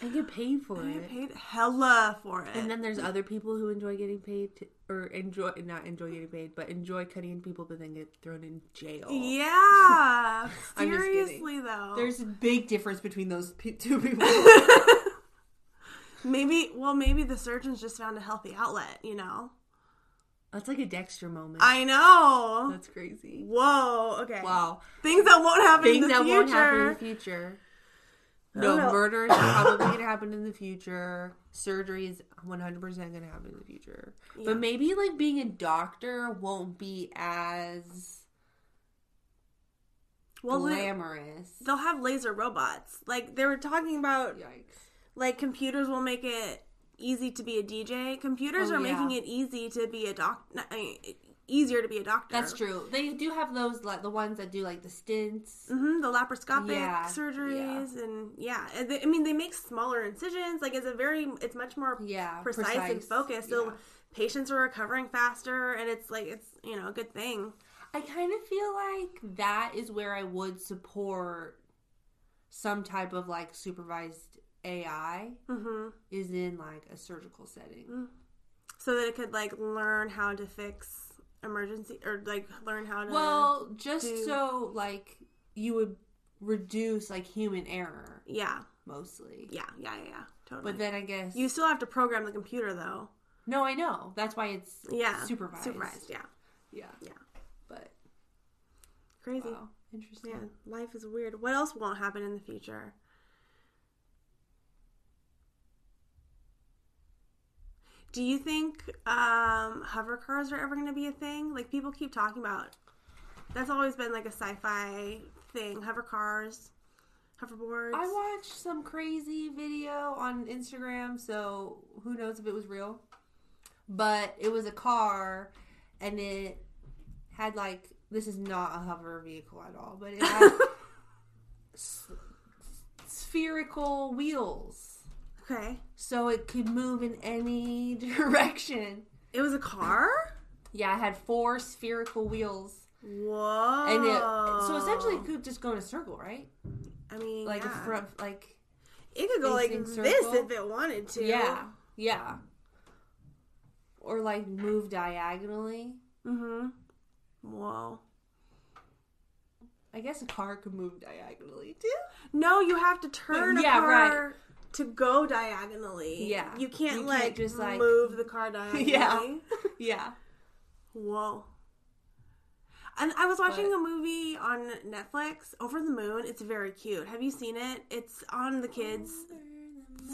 And get paid for They it. get paid hella for it. And then there's other people who enjoy getting paid to, or enjoy not enjoy getting paid, but enjoy cutting in people but then get thrown in jail. yeah, [LAUGHS] I'm just kidding. seriously though. There's a big difference between those pe- two people. [LAUGHS] maybe, well, maybe the surgeons just found a healthy outlet. You know, That's like a Dexter moment. I know. That's crazy. Whoa. Okay. Wow. Things that won't happen Things in the that future. won't happen in the future. No, know. murder is probably going to happen in the future. Surgery is 100% going to happen in the future. Yeah. But maybe like being a doctor won't be as well, glamorous. they'll have laser robots. Like they were talking about, Yikes. like computers will make it easy to be a DJ. Computers Oh, are yeah. making it easy to be a doc. I mean, easier to be a doctor. That's true. They do have those like the ones that do like the stints. hmm the laparoscopic Yeah, surgeries and yeah and they, i mean they make smaller incisions like it's a very it's much more Yeah, precise, and focused so yeah. patients are recovering faster and it's like it's you know a good thing I kind of feel like that is where I would support some type of like supervised AI hmm is in like a surgical setting. so that it could like learn how to fix emergency or like learn how to Well, just do- so like you would reduce like human error yeah mostly. yeah yeah yeah totally. But then I guess you still have to program the computer though. No, I know. That's why it's Yeah, supervised. Supervised, yeah, Yeah. yeah. But Crazy. wow, interesting. Yeah, life is weird. What else won't happen in the future? Do you think um, hover cars are ever going to be a thing? Like people keep talking about. That's always been like a sci-fi thing. Hover cars, hoverboards. I watched some crazy video on Instagram, so who knows if it was real. But it was a car and it had like this is not a hover vehicle at all, but it had [LAUGHS] s- spherical wheels. Okay. So it could move in any [LAUGHS] direction. It was a car. Yeah, it had four spherical wheels. Whoa. And it so essentially it could just go in a circle, right? I mean, Like yeah. a front like it could go like facing this if it wanted to. Yeah. Yeah. Or like move diagonally. Mm-hmm. Whoa. I guess a car could move diagonally too. No, you have to turn Yeah, a car right. To go diagonally. Yeah. You can't You like can't just, like- move the car diagonally. [LAUGHS] Yeah. Yeah. Whoa. And I was watching But- a movie on Netflix, Over the Moon. It's very cute. Have you seen it? It's on the kids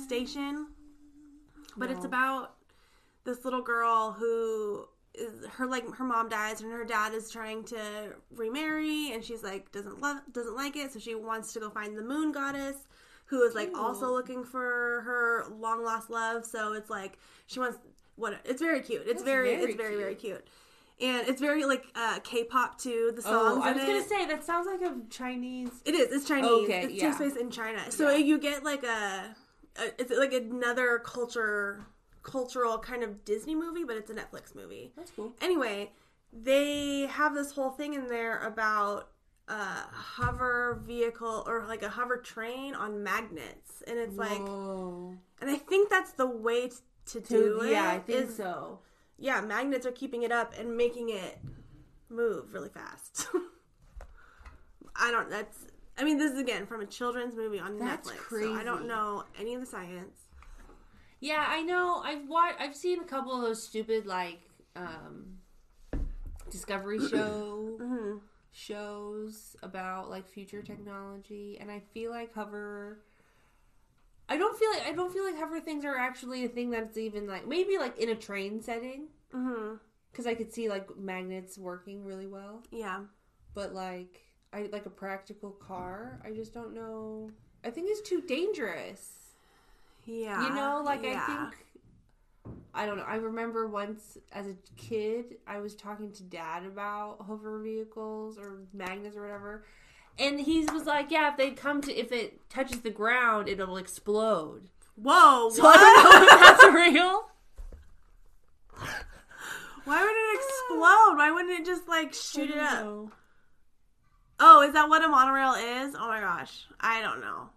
station. But it's about this little girl who is her like her mom dies and her dad is trying to remarry and she's like doesn't love doesn't like it so she wants to go find the moon goddess who is like also looking for her long lost love so it's like she wants what it's very cute it's very, very it's very very cute and it's very like uh k-pop too the songs Oh, I was gonna it. say that sounds like a Chinese. It is. It's Chinese. Okay, it yeah. takes place in China. So Yeah. you get like a, a, it's like another culture, cultural kind of Disney movie, but it's a Netflix movie. That's cool. Anyway, they have this whole thing in there about a hover vehicle or like a hover train on magnets, and it's like, Whoa. and I think that's the way t- to do it. yeah, I think is- so. Yeah, magnets are keeping it up and making it move really fast. [LAUGHS] I don't. That's. I mean, this is again from a children's movie on That's Netflix, so I don't know any of the science. Yeah, I know. I've watched. I've seen a couple of those stupid like um Discovery [CLEARS THROAT] show hmm shows about like future technology, and I feel like hover. I don't feel like I don't feel like hover things are actually a thing that's even like maybe like in a train setting hmm because I could see like magnets working really well, Yeah. but like I like a practical car. I just don't know. I think it's too dangerous. Yeah. You know, like yeah. I think I don't know. I remember once as a kid, I was talking to dad about hover vehicles or magnets or whatever. And he was like, "Yeah, if they come to if it touches the ground, it'll explode." Whoa. So what? I don't know if that's real. [LAUGHS] Why would it explode? Why wouldn't it just like shoot it up? know. Oh, is that what a monorail is? Oh my gosh, I don't know.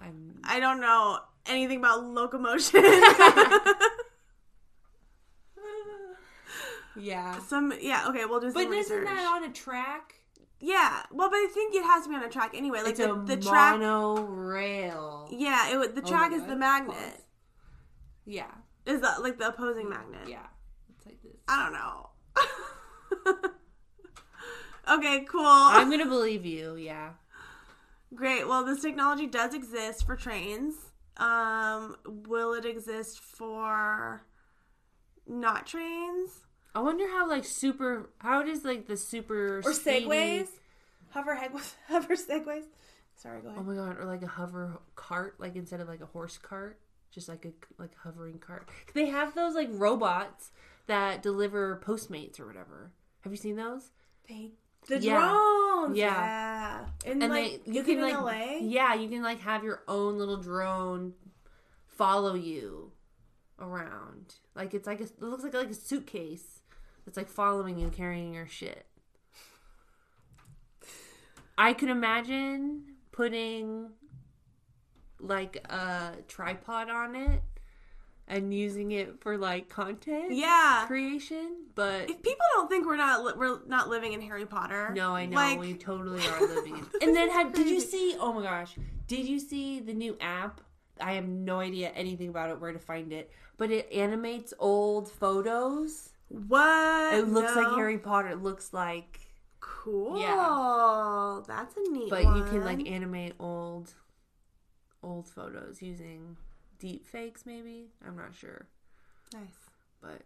I'm I don't know anything about locomotion. [LAUGHS] [LAUGHS] yeah. Some yeah okay we'll do some But isn't research. that on a track? yeah well but I think it has to be on a track anyway like it's the, a the track monorail. yeah it would the Oh track is God, the magnet. Yeah, is that like the opposing magnet yeah. It's like this. I don't know [LAUGHS] okay cool I'm gonna believe you. Yeah. great well this technology does exist for trains um will it exist for not trains I wonder how like super how does like the super or speedy- segways hover heg- [LAUGHS] hover segways sorry go Oh my god, or like a hover cart, like instead of like a horse cart, just like a like hovering cart. They have those like robots that deliver Postmates or whatever. Have you seen those? They, the Yeah. drones Yeah. yeah and, And like they you can can like LA yeah, you can like have your own little drone follow you around. Like it's like a, it looks like like a suitcase that's like following you, carrying your shit. I could imagine putting like a tripod on it and using it for like content yeah creation, but if people don't think we're not li- we're not living in Harry Potter no, I know like, we totally are [LAUGHS] living. in- and then have did you see? Oh my gosh, did you see the new app I have no idea anything about it, where to find it, but it animates old photos. What? It looks like Harry Potter. It looks like, Cool. Yeah. That's a neat but one. you can like animate old, old photos using deep fakes. Maybe I'm not sure, nice. but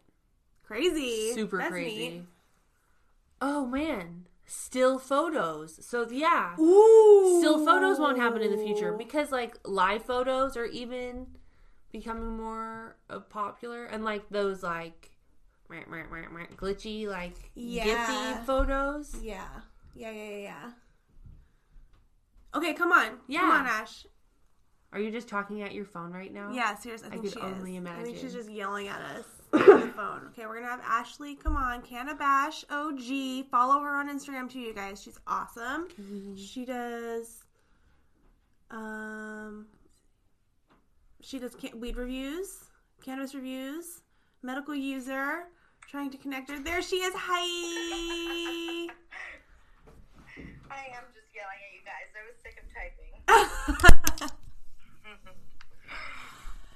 Crazy. super That's crazy. neat. Oh man, still photos. So yeah, Ooh. still photos won't happen in the future because like live photos are even becoming more uh, popular and like those like glitchy like Yeah. gifty photos. Yeah. Yeah, yeah, yeah, yeah. Okay, come on. Yeah. Come on, Ash. Are you just talking at your phone right now? Yeah, seriously. I think could only is. I think she's just yelling at us [COUGHS] on the phone. Okay, we're gonna have Ashley. Come on, Canabash OG. Follow her on Instagram too, you guys. She's awesome. She does. Um. She does can- weed reviews, cannabis reviews, medical user. Trying to connect her. There she is. Hi. I am just yelling at you guys. I was sick of typing. [LAUGHS]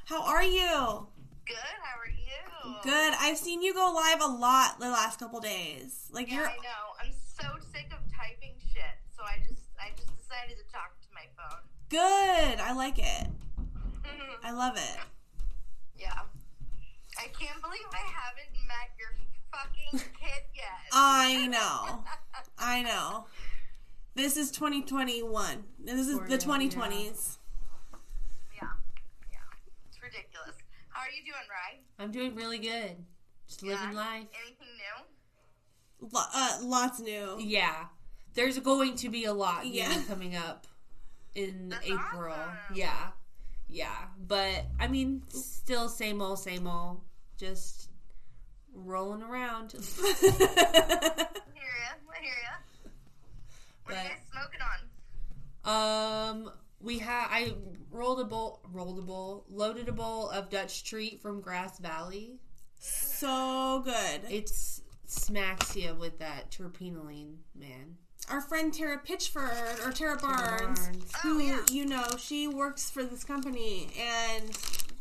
How are you? Good. How are you? Good. I've seen you go live a lot the last couple days. Like Yeah, you're I know. I'm so sick of typing shit. So I just, I just decided to talk to my phone. good. I like it. Mm-hmm. I love it. yeah. I can't believe I haven't met your fucking kid yet. I know. I know. This is 2021. This is For the real, 2020s. yeah. Yeah. It's ridiculous. How are you doing, Ryan? I'm doing really good. Just living life. Anything new? Lo- uh, lots new. Yeah. There's going to be a lot Yeah. coming up in That's April. awesome. Yeah. Yeah. But I mean, still same old, same old. Just rolling around. I [LAUGHS] hear ya. I hear ya. What are you guys smoking on? Um, we had I rolled a bowl, rolled a bowl, loaded a bowl of Dutch treat from Grass Valley. so good. It's smacks you with that terpinolene, man. Our friend Tara Pitchford or Tara Barnes, Barnes. who Oh, yeah. you know, she works for this company and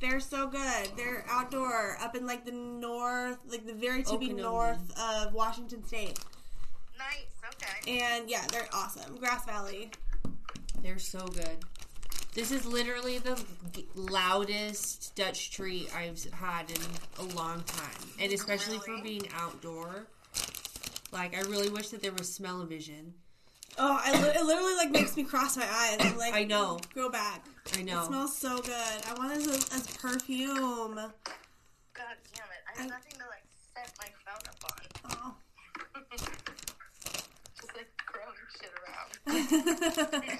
they're so good. They're outdoor up in like the north, like the very tippy Okanogan. north of Washington State. Nice. Okay. And yeah, they're awesome. Grass Valley. They're so good. This is literally the g- loudest Dutch treat I've had in a long time, and especially for being outdoor. Like, I really wish that there was smell-o-vision. Oh, I li- it literally like makes me cross my eyes. I'm like, I know. Go back. I know. It smells so good. I want this as, as perfume. God damn it. I have I- nothing to like set my phone up on. Oh. [LAUGHS] Just like throwing shit around. [LAUGHS]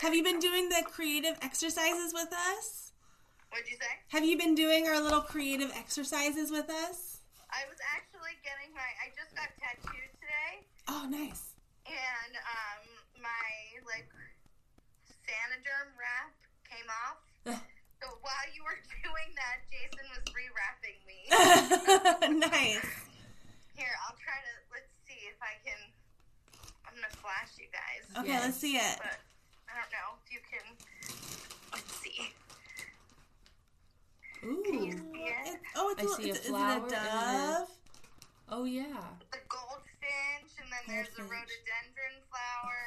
Have you been doing the creative exercises with us? What'd you say? Have you been doing our little creative exercises with us? I was actually getting my. I just got tattooed today, Oh, nice. and um, my like Saniderm wrap came off. So while you were [LAUGHS] doing that, Jason was rewrapping me. [LAUGHS] nice. Here, I'll try to. Let's see if I can. I'm gonna flash you guys. Okay, let's see it. But I don't know if you can. Let's see. Ooh. Can you see it? It- oh, it's I a, see a flower is it a and dove? Oh yeah. The goldfinch, and then there's the Goldfinch. rhododendron flower,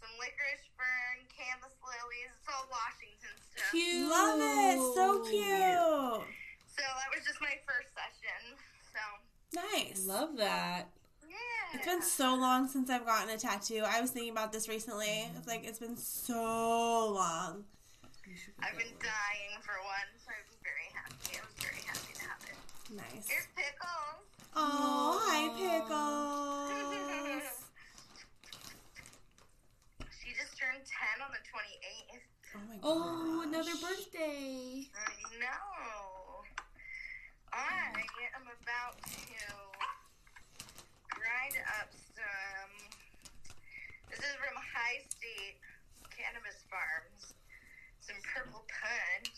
some licorice fern, camas lilies. It's all Washington stuff. Cute. Love it. So cute. So that was just my first session. So Nice. Love that. yeah. It's been so long since I've gotten a tattoo. I was thinking about this recently. It's like it's been so long. I've been dying for one, so I'm very happy. I was very happy to have it. Nice. Here's pickles. Oh, hi, pickles. [LAUGHS] She just turned 10 on the 28th. Oh my Oh, gosh. another birthday. I know. I am about to grind up some. This is from High State Cannabis Farms. Some purple punch.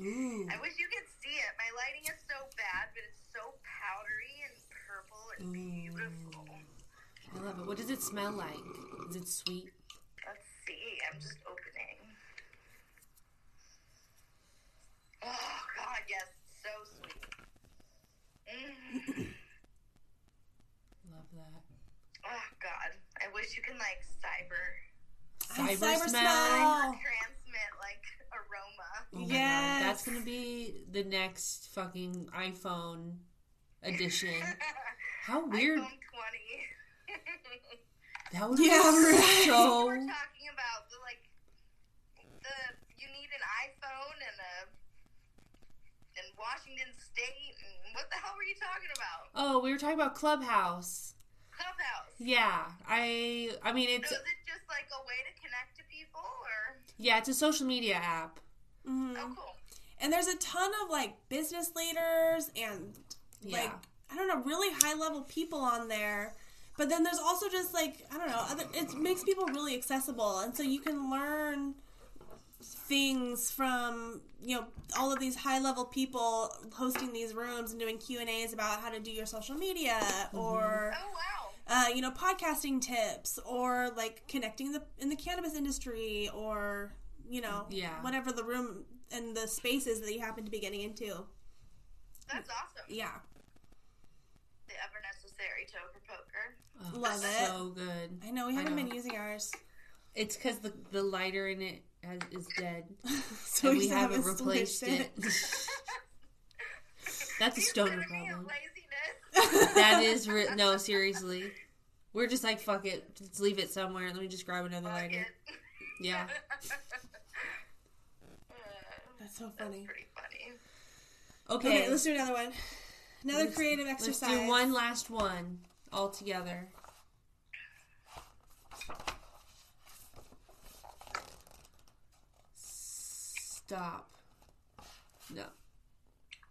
Ooh. I wish you could see it. My lighting is so bad, but it's so powdery and purple and beautiful. I love it. What does it smell like? Is it sweet? Let's see. I'm just opening. Love that. Oh God, I wish you can like cyber Cyber, Cyber smell. smell. transmit like aroma. Oh my Yes. God. That's gonna be the next fucking iPhone edition. [LAUGHS] How weird. iPhone 20. [LAUGHS] That would Yeah, be right. [LAUGHS] so. We're talking about the like the you need an iPhone and a in Washington State and what the hell were you talking about? Oh, we were talking about Clubhouse. Clubhouse. Yeah, I. I mean, So it's is it just like a way to connect to people or yeah, it's a social media app. Mhm. oh cool. And there's a ton of like business leaders and like Yeah. I don't know, really high level people on there. But then there's also just like I don't know, other, it makes people really accessible, and so you can learn things from you know all of these high level people hosting these rooms and doing Q and A's about how to do your social media or Oh wow. uh, you know podcasting tips or like connecting the in the cannabis industry or you know Yeah. whatever the room and the spaces that you happen to be getting into. That's awesome. Yeah. The ever necessary toker poker. Oh, Love it. So good. I know we I haven't know. been using ours, It's because the the lighter in it has, is dead, [LAUGHS] so and we, we haven't switched replaced it. [LAUGHS] That's a stoner epitome of problem. laziness. That is re- [LAUGHS] no, seriously. We're just like fuck it, just leave it somewhere. Let me just grab another Fuck lighter. it. Yeah. That's so That's funny. pretty funny. Okay. Okay, let's do another one. Another Let's- creative exercise. Let's do one last one all together. Stop. No.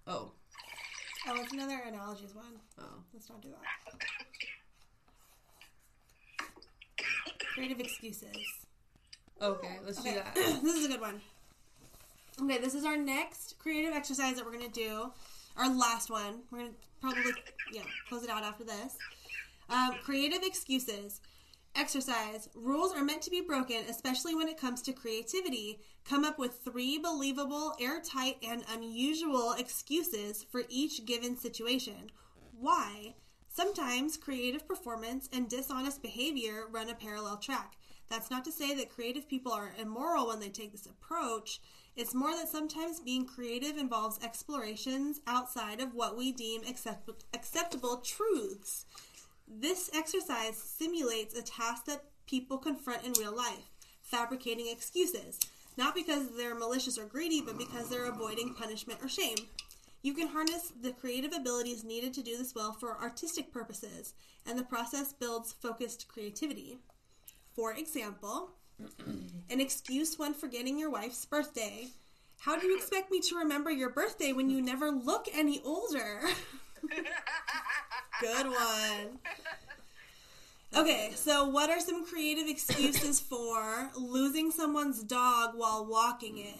Oh. Oh, it's another analogies one. Oh. Let's not do that. Creative excuses. Okay, let's do that. [CLEARS THROAT] this is a good one. Okay, this is our next creative exercise that we're gonna do. Our last one. We're gonna probably yeah close it out after this. Um, creative excuses. Exercise. Rules are meant to be broken, especially when it comes to creativity. Come up with three believable, airtight, and unusual excuses for each given situation. Why? Sometimes creative performance and dishonest behavior run a parallel track. That's not to say that creative people are immoral when they take this approach. It's more that sometimes being creative involves explorations outside of what we deem accept- acceptable truths. This exercise simulates a task that people confront in real life, fabricating excuses, not because they're malicious or greedy, but because they're avoiding punishment or shame. You can harness the creative abilities needed to do this well for artistic purposes, and the process builds focused creativity. For example, an excuse when forgetting your wife's birthday. How do you expect me to remember your birthday when you never look any older? [LAUGHS] Good one. Okay, so what are some creative excuses for losing someone's dog while walking it?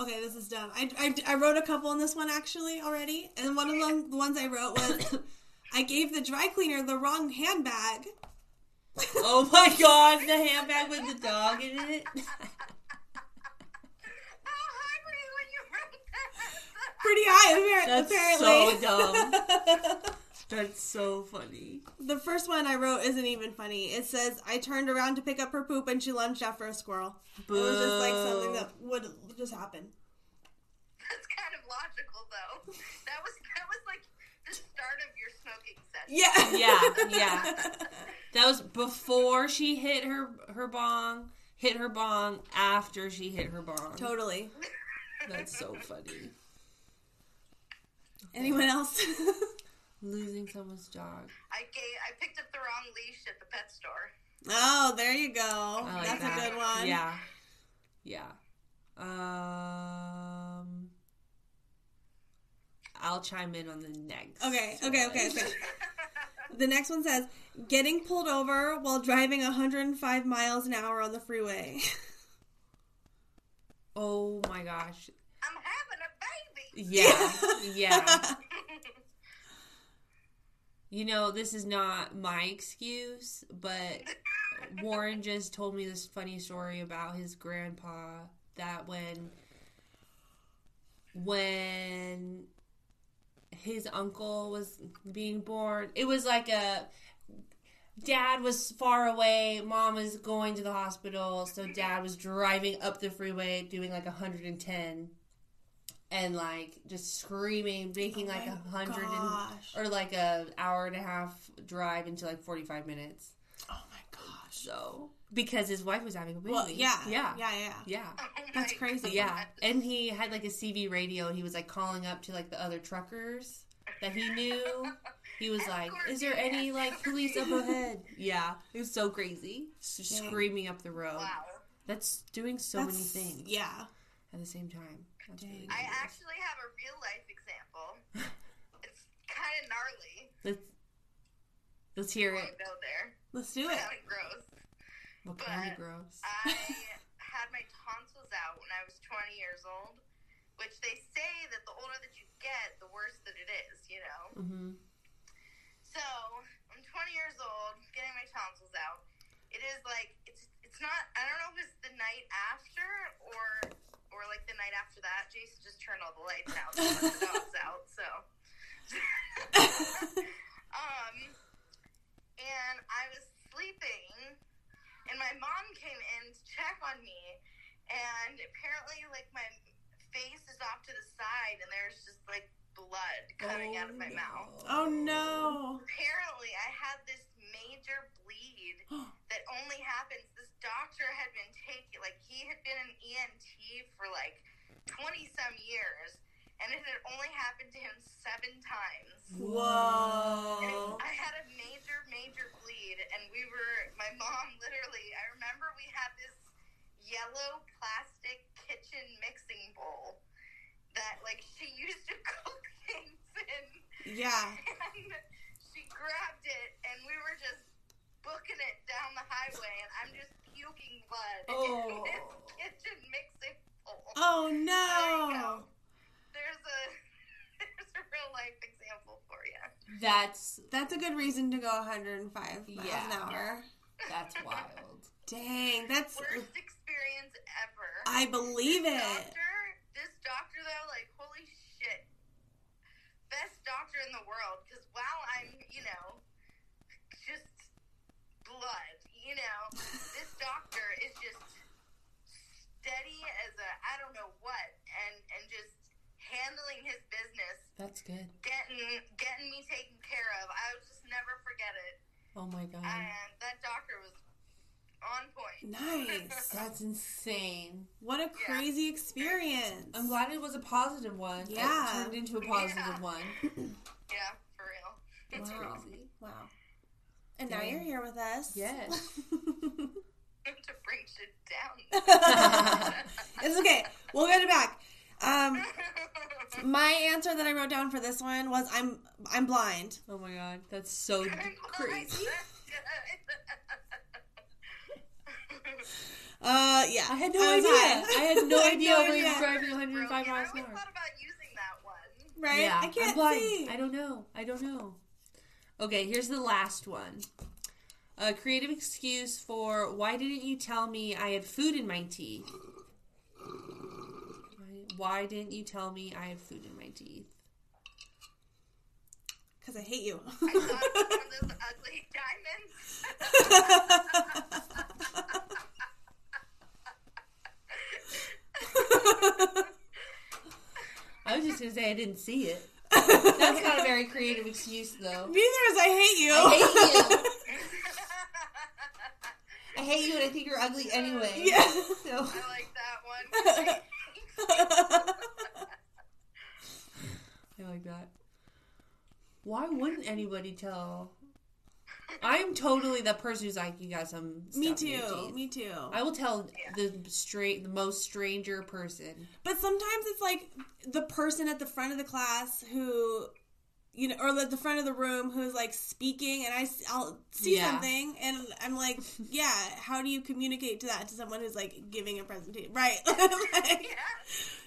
Okay, this is dumb. I, I, I wrote a couple in this one actually already, and one of them, the ones I wrote was I gave the dry cleaner the wrong handbag. [LAUGHS] Oh my god, the handbag with the dog in it. How high were you when you wrote that? Pretty high, appar- That's apparently. so dumb. [LAUGHS] That's so funny. the first one I wrote isn't even funny. It says I turned around to pick up her poop and she lunged after a squirrel. It was just like something that would just happen. That's kind of logical, though. That was that was like the start of your smoking session. Yeah. Yeah, yeah. [LAUGHS] That was before she hit her her bong. Hit her bong after she hit her bong. Totally. That's so funny. [LAUGHS] Anyone else? [LAUGHS] Losing someone's dog. I gave I picked up the wrong leash at the pet store. oh, there you go. I like That's that. a good one. Yeah. Yeah. Um I'll chime in on the next. Okay, okay, okay, okay. [LAUGHS] The next one says getting pulled over while driving 105 miles an hour on the freeway. [LAUGHS] Oh my gosh. I'm having a baby. Yeah. [LAUGHS] Yeah. You know, this is not my excuse, but Warren just told me this funny story about his grandpa that when when his uncle was being born. It was like a dad was far away, mom was going to the hospital, so dad was driving up the freeway doing like 110 and like just screaming, making like a oh hundred or like a hour and a half drive into like 45 minutes. Oh my gosh. So because his wife was having a baby. Well, yeah, yeah, yeah, yeah. yeah. Oh That's crazy. God. [LAUGHS] Yeah, and he had like a CB radio. and He was like calling up to like the other truckers that he knew. He was like, "Is there any like police up ahead?" Yeah, it was so crazy, S- Dang. screaming up the road. Wow. That's doing so many things Yeah. at the same time. That's really I actually have a real life example. [LAUGHS] It's kind of gnarly. let's let's hear Won't it. go there. Let's do it. Kind of gross. What kind of gross? I had my tonsils out when I was 20 years old, which they say that the older that you get, the worse that it is, you know? Mm-hmm. So, I'm 20 years old, getting my tonsils out. It is like, it's it's not, I don't know if it's the night after or or like the night after that. Jason just turned all the lights out, so the dog's out, so. [LAUGHS] [LAUGHS] um, and I was sleeping, and my mom came in to check on me, and apparently, like, my face is off to the side, and there's just, like, blood coming out of my oh, mouth. Oh no. Apparently, I had this major bleed [GASPS] that only happens. This doctor had been taking, like, he had been an ENT for, like, 20 some years, and it had only happened to him seven times. Whoa. I had a major, major bleed, and we were, my mom [LAUGHS] literally, I remember we had this yellow plastic kitchen mixing bowl that, like, she [LAUGHS] used to cook things in. Yeah. And she grabbed it, and we were just booking it down the highway, and I'm just puking blood Oh. in this [LAUGHS] kitchen mixing bowl. Oh no. Go. There's a, [LAUGHS] there's a real life example for you. That's That's a good reason to go 105 miles Yeah. an hour. that's [LAUGHS] wild. Dang, that's. Worst experience ever. I believe this it. Doctor, this doctor though, like holy shit, best doctor in the world. Because while I'm, you know, just blood, you know, [LAUGHS] this doctor is just steady as a I don't know what, and and just handling his business, That's good. getting getting me taken care of. I would just never forget it. Oh my god. And that doctor was on point. Nice. [LAUGHS] That's insane. What a crazy experience. I'm glad it was a positive one. Yeah. It Yeah. turned into a positive Yeah. one. [LAUGHS] Yeah, for real. That's Wow. crazy. Wow. And now you're here with us. Yes. [LAUGHS] to bring shit down. it's okay. We'll get it back. Um, my answer that I wrote down for this one was I'm I'm blind. Oh my god. That's so crazy. [LAUGHS] Uh, yeah. I had no was idea. high. I had [LAUGHS] no I had idea no I was idea. driving 105 miles always an hour. I thought about using that one. Right? Yeah, I can't am blind. see. I don't know. I don't know. Okay, here's the last one. A creative excuse for why didn't you tell me I had food in my teeth? Why- Why didn't you tell me I have food in my teeth? Because I hate you. I thought it was one of those ugly diamonds. [LAUGHS] I was just gonna say I didn't see it. That's not a very creative excuse, though. Neither is I hate you. I hate you. [LAUGHS] I hate you, and I think you're ugly anyway. yeah. So, I like that one. [LAUGHS] [LAUGHS] I like that. Why wouldn't anybody tell? I'm totally the person who's like, you got some. Me stuff in your too. teeth." Me too. I will tell the straight, the most stranger person. But sometimes it's like the person at the front of the class who, you know, or at the front of the room who's like speaking, and I, I'll see Yeah. something, and I'm like, [LAUGHS] yeah, how do you communicate to that to someone who's like giving a presentation? Right. like, [LAUGHS] yeah.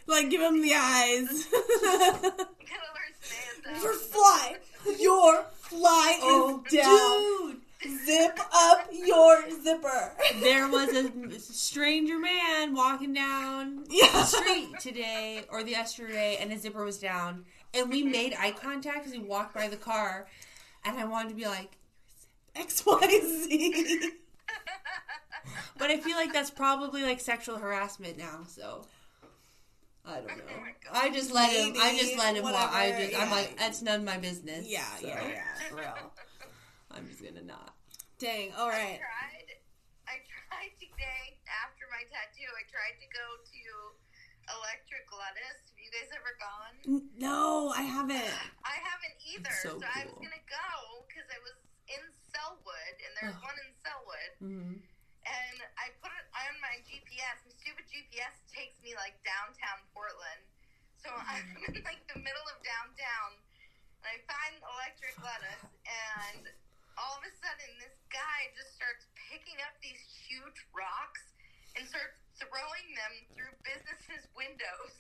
like, give them the eyes. [LAUGHS] Gotta learn stand Your up. fly, your fly Oh, is down. Zip up your zipper. there was a stranger man walking down Yeah. the street today or the yesterday, and his zipper was down, and we mm-hmm. made eye contact as he walked by the car, and I wanted to be like, X Y Z. but I feel like that's probably like sexual harassment now, so. I don't oh know. I just let him. I just let him walk. I whatever, just. I'm like, that's none of my business. Yeah, so yeah, yeah, for real. I'm just gonna not. Dang. All right. I tried. I tried today after my tattoo. I tried to go to Electric Lettuce. Have you guys ever gone? No, I haven't. [SIGHS] I haven't either. so So, I was gonna go because I was in Sellwood, and there's one in Sellwood. Mm-hmm. And I put it on my GPS. My stupid GPS takes me like downtown Portland. So [LAUGHS] I'm in like the middle of downtown, and I find Electric Lettuce, and all of a sudden this guy just starts picking up these huge rocks and starts throwing them through businesses' windows.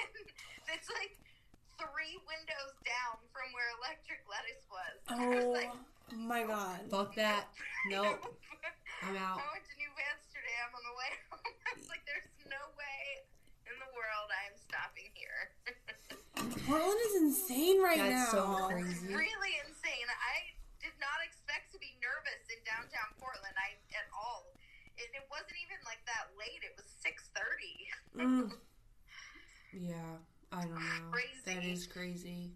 and [LAUGHS] it's like three windows down from where Electric Lettuce was. [LAUGHS] I was Oh like, my oh, god. Fuck that. Nope. [LAUGHS] I'm out. I went to New Amsterdam on the way home. I was like, there's no way in the world I am stopping here. Portland is insane right now. That's so now. crazy. really insane. I did not expect to be nervous in downtown Portland. I at all. It, it wasn't even like that late. It was six thirty. Mm, [LAUGHS] Yeah, I don't know. Crazy. That is crazy.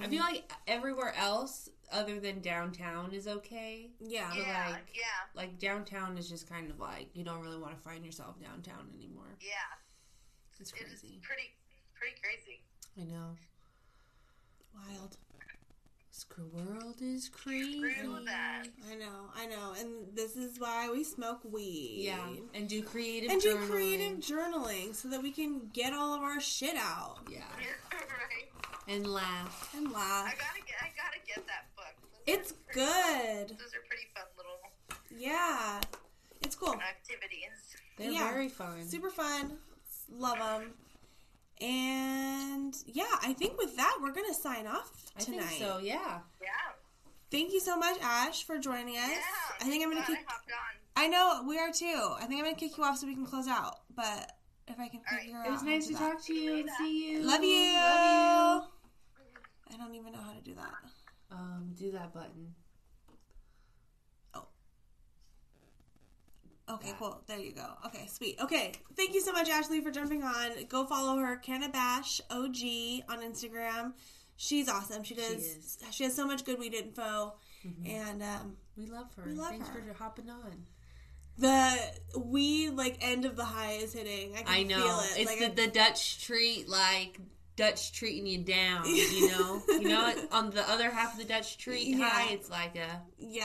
I feel like everywhere else other than downtown is okay. yeah. Yeah, like- yeah, Like downtown is just kind of like you don't really want to find yourself downtown anymore. yeah. It's It is crazy. pretty, pretty crazy. I know. Wild. Screw world is crazy. Screw that. I know, I know. And this is why we smoke weed. Yeah, and do creative And do creative journaling so that we can get all of our shit out Yeah, right. [LAUGHS] and laugh. and laugh. I laugh. gotta get. I gotta get that book. Those It's are pretty- good. Those are pretty fun little Yeah. It's cool. activities. They're Yeah. very fun. Super fun. Love them. And yeah, I think with that, we're going to sign off I tonight. think so. Yeah. Yeah. Thank you so much, Ash, for joining us. Yeah. I think I'm going to kick. I. I know, we are too. I think I'm going to kick you off so we can close out. But if I can All right. figure out. It was nice to that. talk to you and see you. Love you. Love you. I don't even know how to do that. Um, do that button. Okay, cool. There you go. Okay, sweet. Okay, thank you so much, Ashley, for jumping on. Go follow her, Canabash OG on Instagram. She's awesome. She does. is. Mm-hmm. She, has so much good weed info, and um, We love her. We love Thanks her. for hopping on. the weed like end of the high is hitting. I can I know. feel it. It's like the, I- the Dutch treat, like Dutch treating you down. You [LAUGHS] know. you know. On the other half of the Dutch treat Yeah. high, it's like a yeah,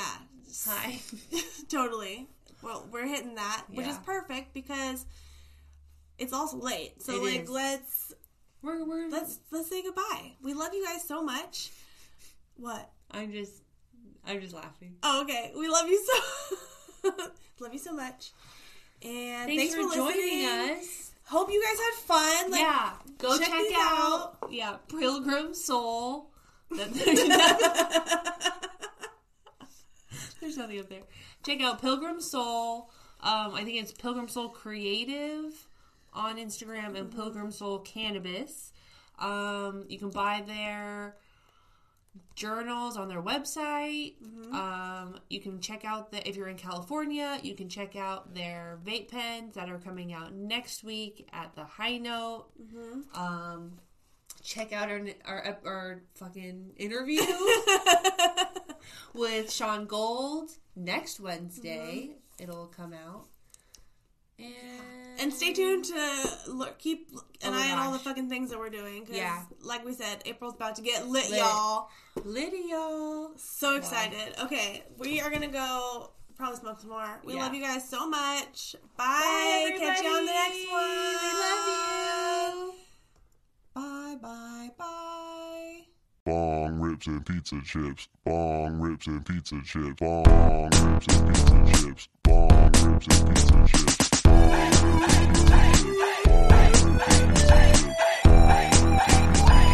high. [LAUGHS] totally. Well, we're hitting that, which is perfect because it's also late. So It like, is. let's we're we're. let's let's say goodbye. We love you guys so much. What? I'm just. I'm just laughing. Oh, okay. We love you so [LAUGHS] love you so much. And Thanks, thanks, for, listening. joining us. Hope you guys had fun. Like, yeah, go check check, these out, Yeah, Pilgrim Soul. [LAUGHS] [LAUGHS] There's nothing up there. Check out Pilgrim Soul. Um, I think it's Pilgrim Soul Creative on Instagram and Pilgrim Soul Cannabis. Um, you can buy their journals on their website. Um, you can check out the if you're in California, you can check out their vape pens that are coming out next week at the High Note. Um, check out our our our fucking interview [LAUGHS] with Sean Gold next Wednesday. Mm-hmm. It'll come out. And and stay tuned to look, keep an Oh eye on all the fucking things that we're doing. Yeah. like we said, April's about to get lit, y'all Lit. y'all. So excited. Okay, we are gonna go probably smoke some more. We Yeah. love you guys so much. Bye. Catch you on the next one. We love you. Bye. Bye. Bye. Bong rips and pizza chips. Bong rips and pizza chips. Bong rips and pizza chips. Bong rips and pizza chips. Bong rips and pizza chips. Bong rips and pizza chips. Bong rips and pizza chips.